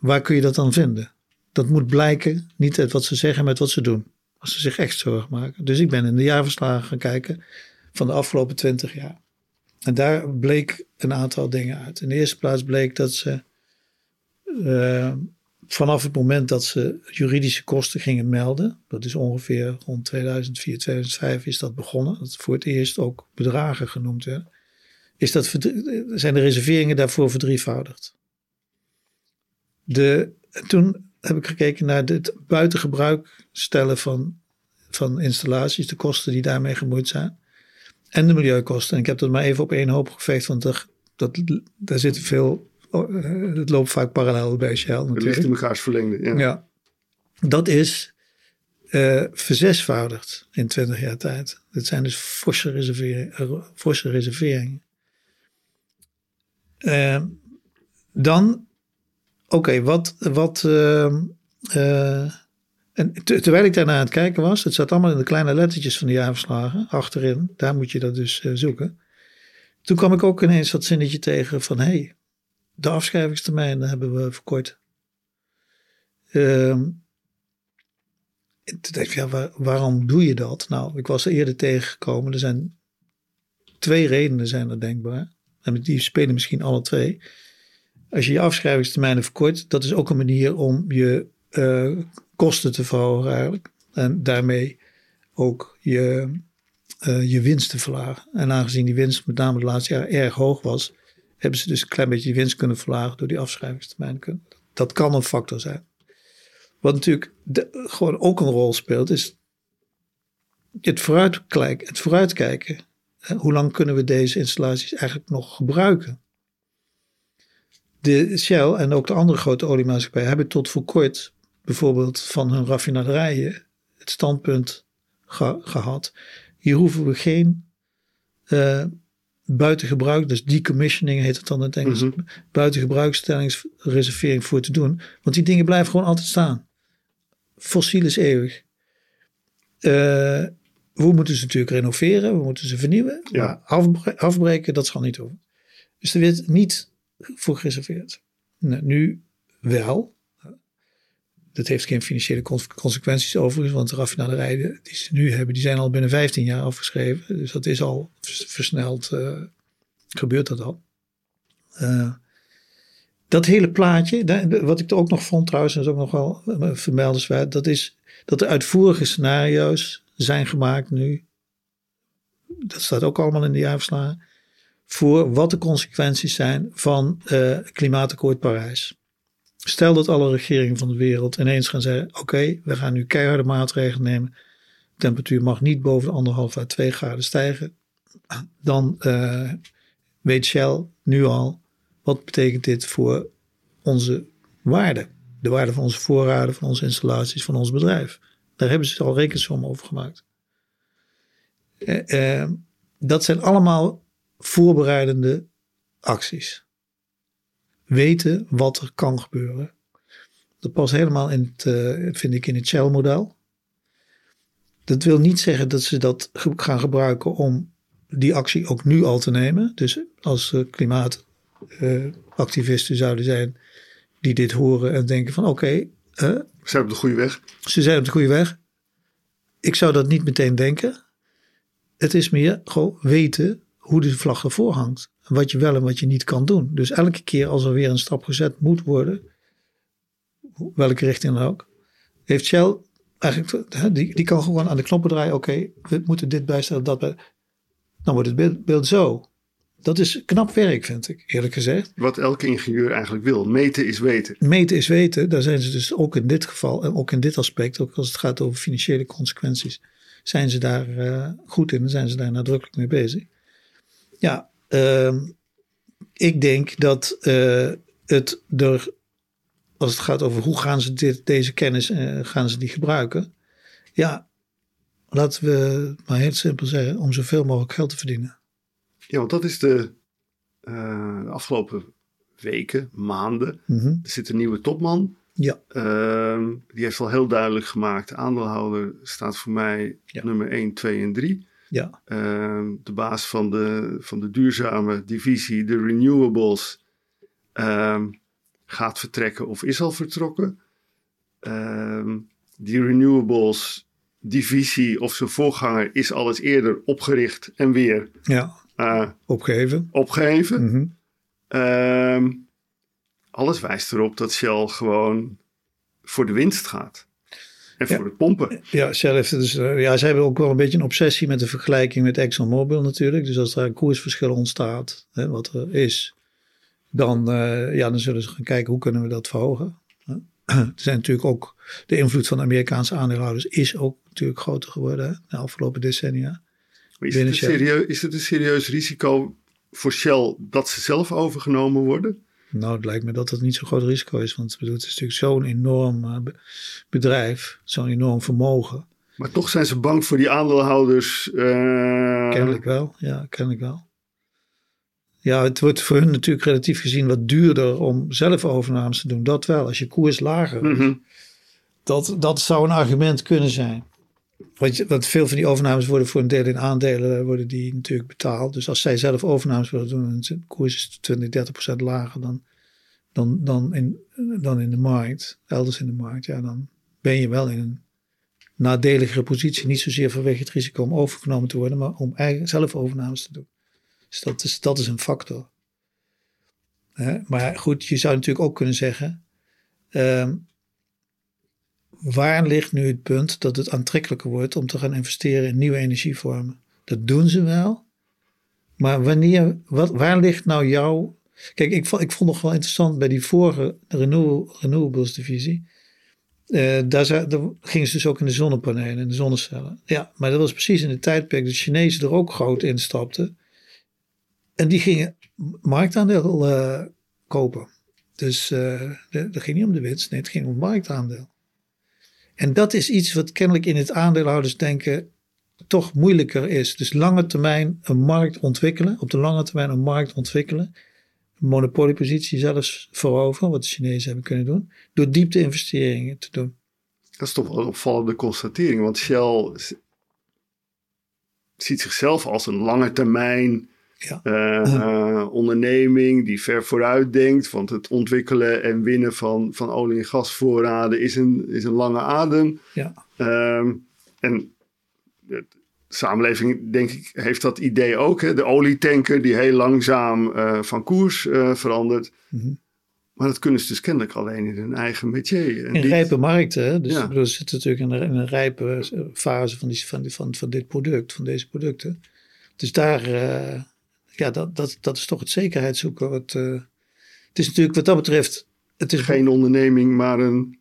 waar kun je dat dan vinden? Dat moet blijken, niet uit wat ze zeggen, maar wat ze doen. Als ze zich echt zorgen maken. Dus ik ben in de jaarverslagen gaan kijken van de afgelopen twintig jaar. En daar bleek een aantal dingen uit. In de eerste plaats bleek dat ze uh, vanaf het moment dat ze juridische kosten gingen melden, dat is ongeveer rond 2004, 2005 is dat begonnen, dat voor het eerst ook bedragen genoemd werden, is dat, zijn de reserveringen daarvoor verdrievoudigd. De, toen heb ik gekeken naar het buitengebruik stellen van, van installaties, de kosten die daarmee gemoeid zijn. En de milieukosten. En ik heb dat maar even op één hoop geveegd, want er, dat, daar zitten veel eh, het loopt vaak parallel bij Shell natuurlijk. Het ligt in mekaars verlengde, ja. ja. Dat is uh, verzesvoudigd in 20 jaar tijd. Dat zijn dus forse, reserveringen. Forse reserveringen. Uh, dan, oké, wat, wat uh, en terwijl ik daarna aan het kijken was, het zat allemaal in de kleine lettertjes van de jaarverslagen, achterin, daar moet je dat dus zoeken. Toen kwam ik ook ineens dat zinnetje tegen van, hé, hey, de afschrijvingstermijn hebben we verkort. Um, toen dacht ik, ja, waarom doe je dat? Nou, ik was er eerder tegengekomen. Er zijn twee redenen zijn er denkbaar. En die spelen misschien alle twee. Als je je afschrijvingstermijnen verkort, dat is ook een manier om je uh, kosten te verhogen eigenlijk. En daarmee ook je, uh, je winst te verlagen. En aangezien die winst met name de laatste jaren erg hoog was, hebben ze dus een klein beetje die winst kunnen verlagen door die afschrijvingstermijn. Dat kan een factor zijn. Wat natuurlijk gewoon ook een rol speelt, is het. Het vooruitkijken. Hoe lang kunnen we deze installaties eigenlijk nog gebruiken? De Shell en ook de andere grote oliemaatschappijen hebben tot voor kort bijvoorbeeld van hun raffinaderijen het standpunt gehad. Hier hoeven we geen uh, buiten gebruik, dus decommissioning heet het dan in het Engels, mm -hmm. buiten gebruikstellingsreservering voor te doen. Want die dingen blijven gewoon altijd staan. Fossiel is eeuwig. Uh, we moeten ze natuurlijk renoveren, we moeten ze vernieuwen. Ja. Maar afbreken, dat zal niet hoeven. Dus er werd niet voor gereserveerd. Nou, nu wel. Dat heeft geen financiële consequenties overigens, want de raffinaderijen die ze nu hebben, die zijn al binnen 15 jaar afgeschreven. Dus dat is al versneld, uh, gebeurt dat al. Uh, dat hele plaatje, wat ik er ook nog vond trouwens, dat is ook nog wel eh, vermeldenswaard, dat is dat er uitvoerige scenario's zijn gemaakt nu. Dat staat ook allemaal in de jaarverslagen. Voor wat de consequenties zijn van uh, Klimaatakkoord Parijs. Stel dat alle regeringen van de wereld ineens gaan zeggen: Oké, we gaan nu keiharde maatregelen nemen. De temperatuur mag niet boven de anderhalf à twee graden stijgen. Dan uh, weet Shell nu al wat betekent dit voor onze waarde. De waarde van onze voorraden, van onze installaties, van ons bedrijf. Daar hebben ze al rekensommen over gemaakt. Uh, dat zijn allemaal voorbereidende acties. Weten wat er kan gebeuren. Dat past helemaal in het, uh, vind ik, in het Shell-model. Dat wil niet zeggen dat ze dat gaan gebruiken om die actie ook nu al te nemen. Dus als uh, klimaatactivisten uh, zouden zijn die dit horen en denken van oké. Okay, ze zijn op de goede weg. Ze zijn op de goede weg. Ik zou dat niet meteen denken. Het is meer gewoon weten hoe de vlag ervoor hangt. Wat je wel en wat je niet kan doen. Dus elke keer als er weer een stap gezet moet worden, welke richting dan ook, heeft Shell eigenlijk, die, die kan gewoon aan de knoppen draaien. Oké, we moeten dit bijstellen, dat bij. Dan wordt het beeld, beeld zo. Dat is knap werk, vind ik, eerlijk gezegd. Wat elke ingenieur eigenlijk wil. Meten is weten. Meten is weten. Daar zijn ze dus ook in dit geval en ook in dit aspect, ook als het gaat over financiële consequenties, zijn ze daar uh, goed in en zijn ze daar nadrukkelijk mee bezig. Ja, uh, ik denk dat uh, het er, als het gaat over hoe gaan ze dit, deze kennis, uh, gaan ze die gebruiken. Ja, laten we maar heel simpel zeggen, om zoveel mogelijk geld te verdienen. Ja, want dat is de, de afgelopen weken, maanden. Mm -hmm. Er zit een nieuwe topman. Ja. Uh, die heeft al heel duidelijk gemaakt: aandeelhouder staat voor mij ja. nummer 1, 2 en 3. Ja. Uh, de baas van de, van de duurzame divisie, de renewables, uh, gaat vertrekken of is al vertrokken. Ehm, die renewables divisie of zijn voorganger is al eens eerder opgericht en weer ja. Uh, opgeheven. opgeheven. Mm -hmm. alles wijst erop dat Shell gewoon voor de winst gaat. En voor ja. de pompen. Ja, Shell heeft dus, ja, ze hebben ook wel een beetje een obsessie met de vergelijking met ExxonMobil natuurlijk. Dus als er een koersverschil ontstaat, hè, wat er is, dan, uh, ja, dan zullen ze gaan kijken hoe kunnen we dat verhogen. Er zijn natuurlijk ook, de invloed van de Amerikaanse aandeelhouders is ook natuurlijk groter geworden hè, de afgelopen decennia. Is het, serieus, is het een serieus risico voor Shell dat ze zelf overgenomen worden? Nou, het lijkt me dat dat niet zo'n groot risico is. Want het is natuurlijk zo'n enorm uh, bedrijf, zo'n enorm vermogen. Maar toch zijn ze bang voor die aandeelhouders. Uh... Kennelijk wel, ja, kennelijk wel. Ja, het wordt voor hun natuurlijk relatief gezien wat duurder om zelf overnames te doen. Dat wel, als je koers lager is. Mm -hmm. dat, dat zou een argument kunnen zijn. Want, veel van die overnames worden voor een deel in aandelen worden die natuurlijk betaald. Dus als zij zelf overnames willen doen en de koers is 20, 30 procent lager dan, dan, dan, in, dan in de markt, elders in de markt, ja, dan ben je wel in een nadeligere positie. Niet zozeer vanwege het risico om overgenomen te worden, maar om eigen, zelf overnames te doen. Dus dat is, dat is een factor. maar goed, je zou natuurlijk ook kunnen zeggen. Um, waar ligt nu het punt dat het aantrekkelijker wordt om te gaan investeren in nieuwe energievormen? Dat doen ze wel. Maar wanneer, wat, waar ligt nou jouw. Kijk, ik vond, ik vond nog wel interessant bij die vorige renewables divisie. Uh, daar, gingen ze dus ook in de zonnepanelen en de zonnecellen. Ja, maar dat was precies in de tijdperk dat de Chinezen er ook groot instapten. En die gingen marktaandeel uh, kopen. Dus uh, dat ging niet om de winst, nee, het ging om marktaandeel. En dat is iets wat kennelijk in het aandeelhoudersdenken toch moeilijker is. Dus lange termijn een markt ontwikkelen, op de lange termijn een markt ontwikkelen, een monopoliepositie zelfs veroveren, wat de Chinezen hebben kunnen doen, door diepte-investeringen te doen. Dat is toch wel een opvallende constatering, want Shell ziet zichzelf als een lange termijn ja. Uh, onderneming die ver vooruit denkt. Want het ontwikkelen en winnen van, van olie- en gasvoorraden is een, is een lange adem. Ja. Uh, en de samenleving, denk ik, heeft dat idee ook. Hè? De olietanker die heel langzaam uh, van koers verandert. Mm -hmm. Maar dat kunnen ze dus kennelijk alleen in hun eigen métier. In rijpe markten. Dus ja. bedoel, ze zitten natuurlijk in een, in een rijpe fase van, die, van, van, van dit product, van deze producten. Dus daar, ja, dat, dat, dat is toch het zekerheid zoeken. Wat, uh, het is natuurlijk wat dat betreft. Het is geen onderneming, maar een.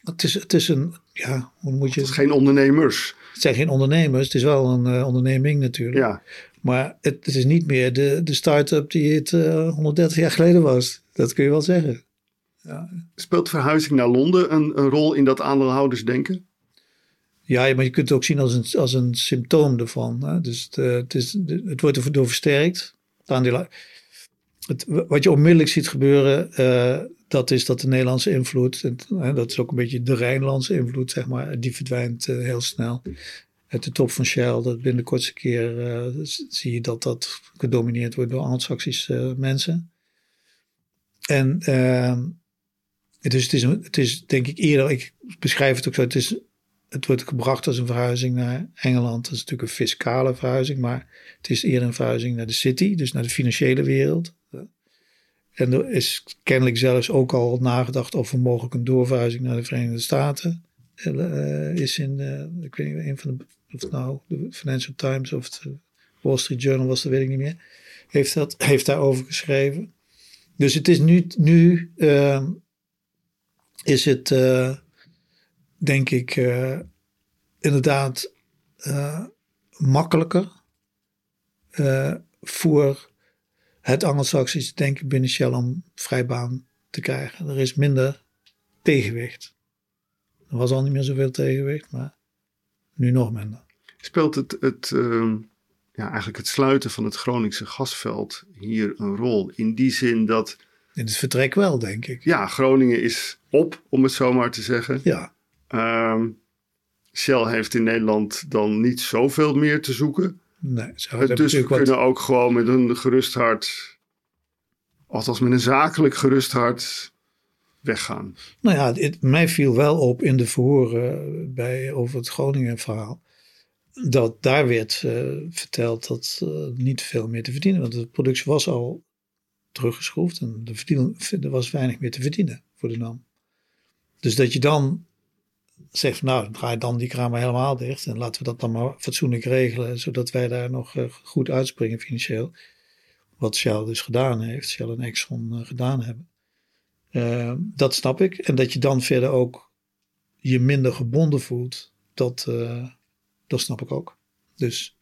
Het is, het is een. Ja, hoe moet je. Het is geen ondernemers. Het zijn geen ondernemers. Het is wel een uh, onderneming natuurlijk. Ja. Maar het, het, is niet meer de, de start-up die het uh, eh, 130 jaar geleden was. Dat kun je wel zeggen. Ja. Speelt verhuizing naar Londen een, een rol in dat aandeelhoudersdenken? Ja, maar je kunt het ook zien als een, als een symptoom ervan. Hè? Dus het, het, is, het wordt erdoor versterkt. Wat je onmiddellijk ziet gebeuren, uh, dat is dat de Nederlandse invloed, en, dat is ook een beetje de Rijnlandse invloed, zeg maar, die verdwijnt uh, heel snel. Uit de top van Shell, dat binnen de kortste keer zie je dat dat gedomineerd wordt door Anglo-Saxische mensen. En dus het is, het is denk ik eerder, ik beschrijf het ook zo, het is het wordt gebracht als een verhuizing naar Engeland. Dat is natuurlijk een fiscale verhuizing, maar het is eerder een verhuizing naar de city, dus naar de financiële wereld. En er is kennelijk zelfs ook al nagedacht over mogelijk een doorverhuizing naar de Verenigde Staten. Uh, is in, uh, ik weet niet, een van de, of het nou de Financial Times of de Wall Street Journal was, dat weet ik niet meer. Heeft, dat, heeft daarover geschreven. Dus het is nu, nu uh, is het denk ik uh, inderdaad uh, makkelijker uh, voor het Anglo-Saxische denken binnen Shell om vrijbaan te krijgen. Er is minder tegenwicht. Er was al niet meer zoveel tegenwicht, maar nu nog minder. Speelt het, het ehm, ja, eigenlijk het sluiten van het Groningse gasveld hier een rol? In die zin dat. In het vertrek wel, denk ik. Ja, Groningen is op, om het zo maar te zeggen. Ja. Um, Shell heeft in Nederland dan niet zoveel meer te zoeken. Nee, dus we kunnen ook gewoon met een gerust hart, althans met een zakelijk gerust hart, weggaan. Nou ja, het, mij viel wel op in de verhoren bij, over het Groningen verhaal. Dat daar werd uh, verteld dat uh, niet veel meer te verdienen. Want de productie was al teruggeschroefd en er was weinig meer te verdienen voor de NAM. Dus dat je dan zegt, nou, draai dan die kraan helemaal dicht. En laten we dat dan maar fatsoenlijk regelen, zodat wij daar nog uh, goed uitspringen financieel. Wat Shell dus gedaan heeft, Shell en Exxon uh, gedaan hebben. Uh, dat snap ik. En dat je dan verder ook je minder gebonden voelt, dat, dat snap ik ook. Dus,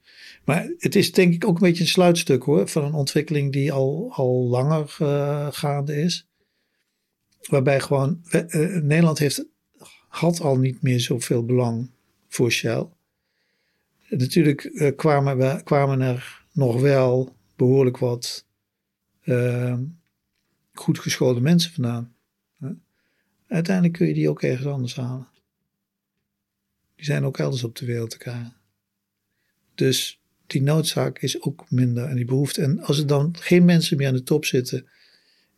maar het is denk ik ook een beetje een sluitstuk hoor, van een ontwikkeling die al, al langer gaande is. Waarbij gewoon, Nederland heeft had al niet meer zoveel belang voor Shell. Natuurlijk uh, kwamen, we, kwamen er nog wel behoorlijk wat uh, goed geschoolde mensen vandaan. Uiteindelijk kun je die ook ergens anders halen. Die zijn ook elders op de wereld te krijgen. Dus die noodzaak is ook minder en die behoefte. En als er dan geen mensen meer aan de top zitten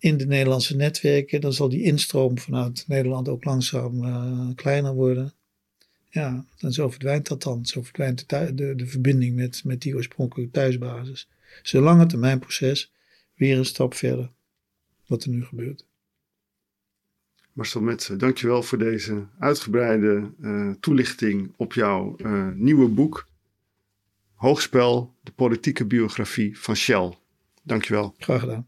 in de Nederlandse netwerken, dan zal die instroom vanuit Nederland ook langzaam uh, kleiner worden. Ja, en zo verdwijnt dat dan. Zo verdwijnt de, de, de verbinding met, met die oorspronkelijke thuisbasis. Zolang het lange proces weer een stap verder, wat er nu gebeurt. Marcel Metsen, dankjewel voor deze uitgebreide uh, toelichting op jouw uh, nieuwe boek. Hoogspel, de politieke biografie van Shell. Dankjewel. Graag gedaan.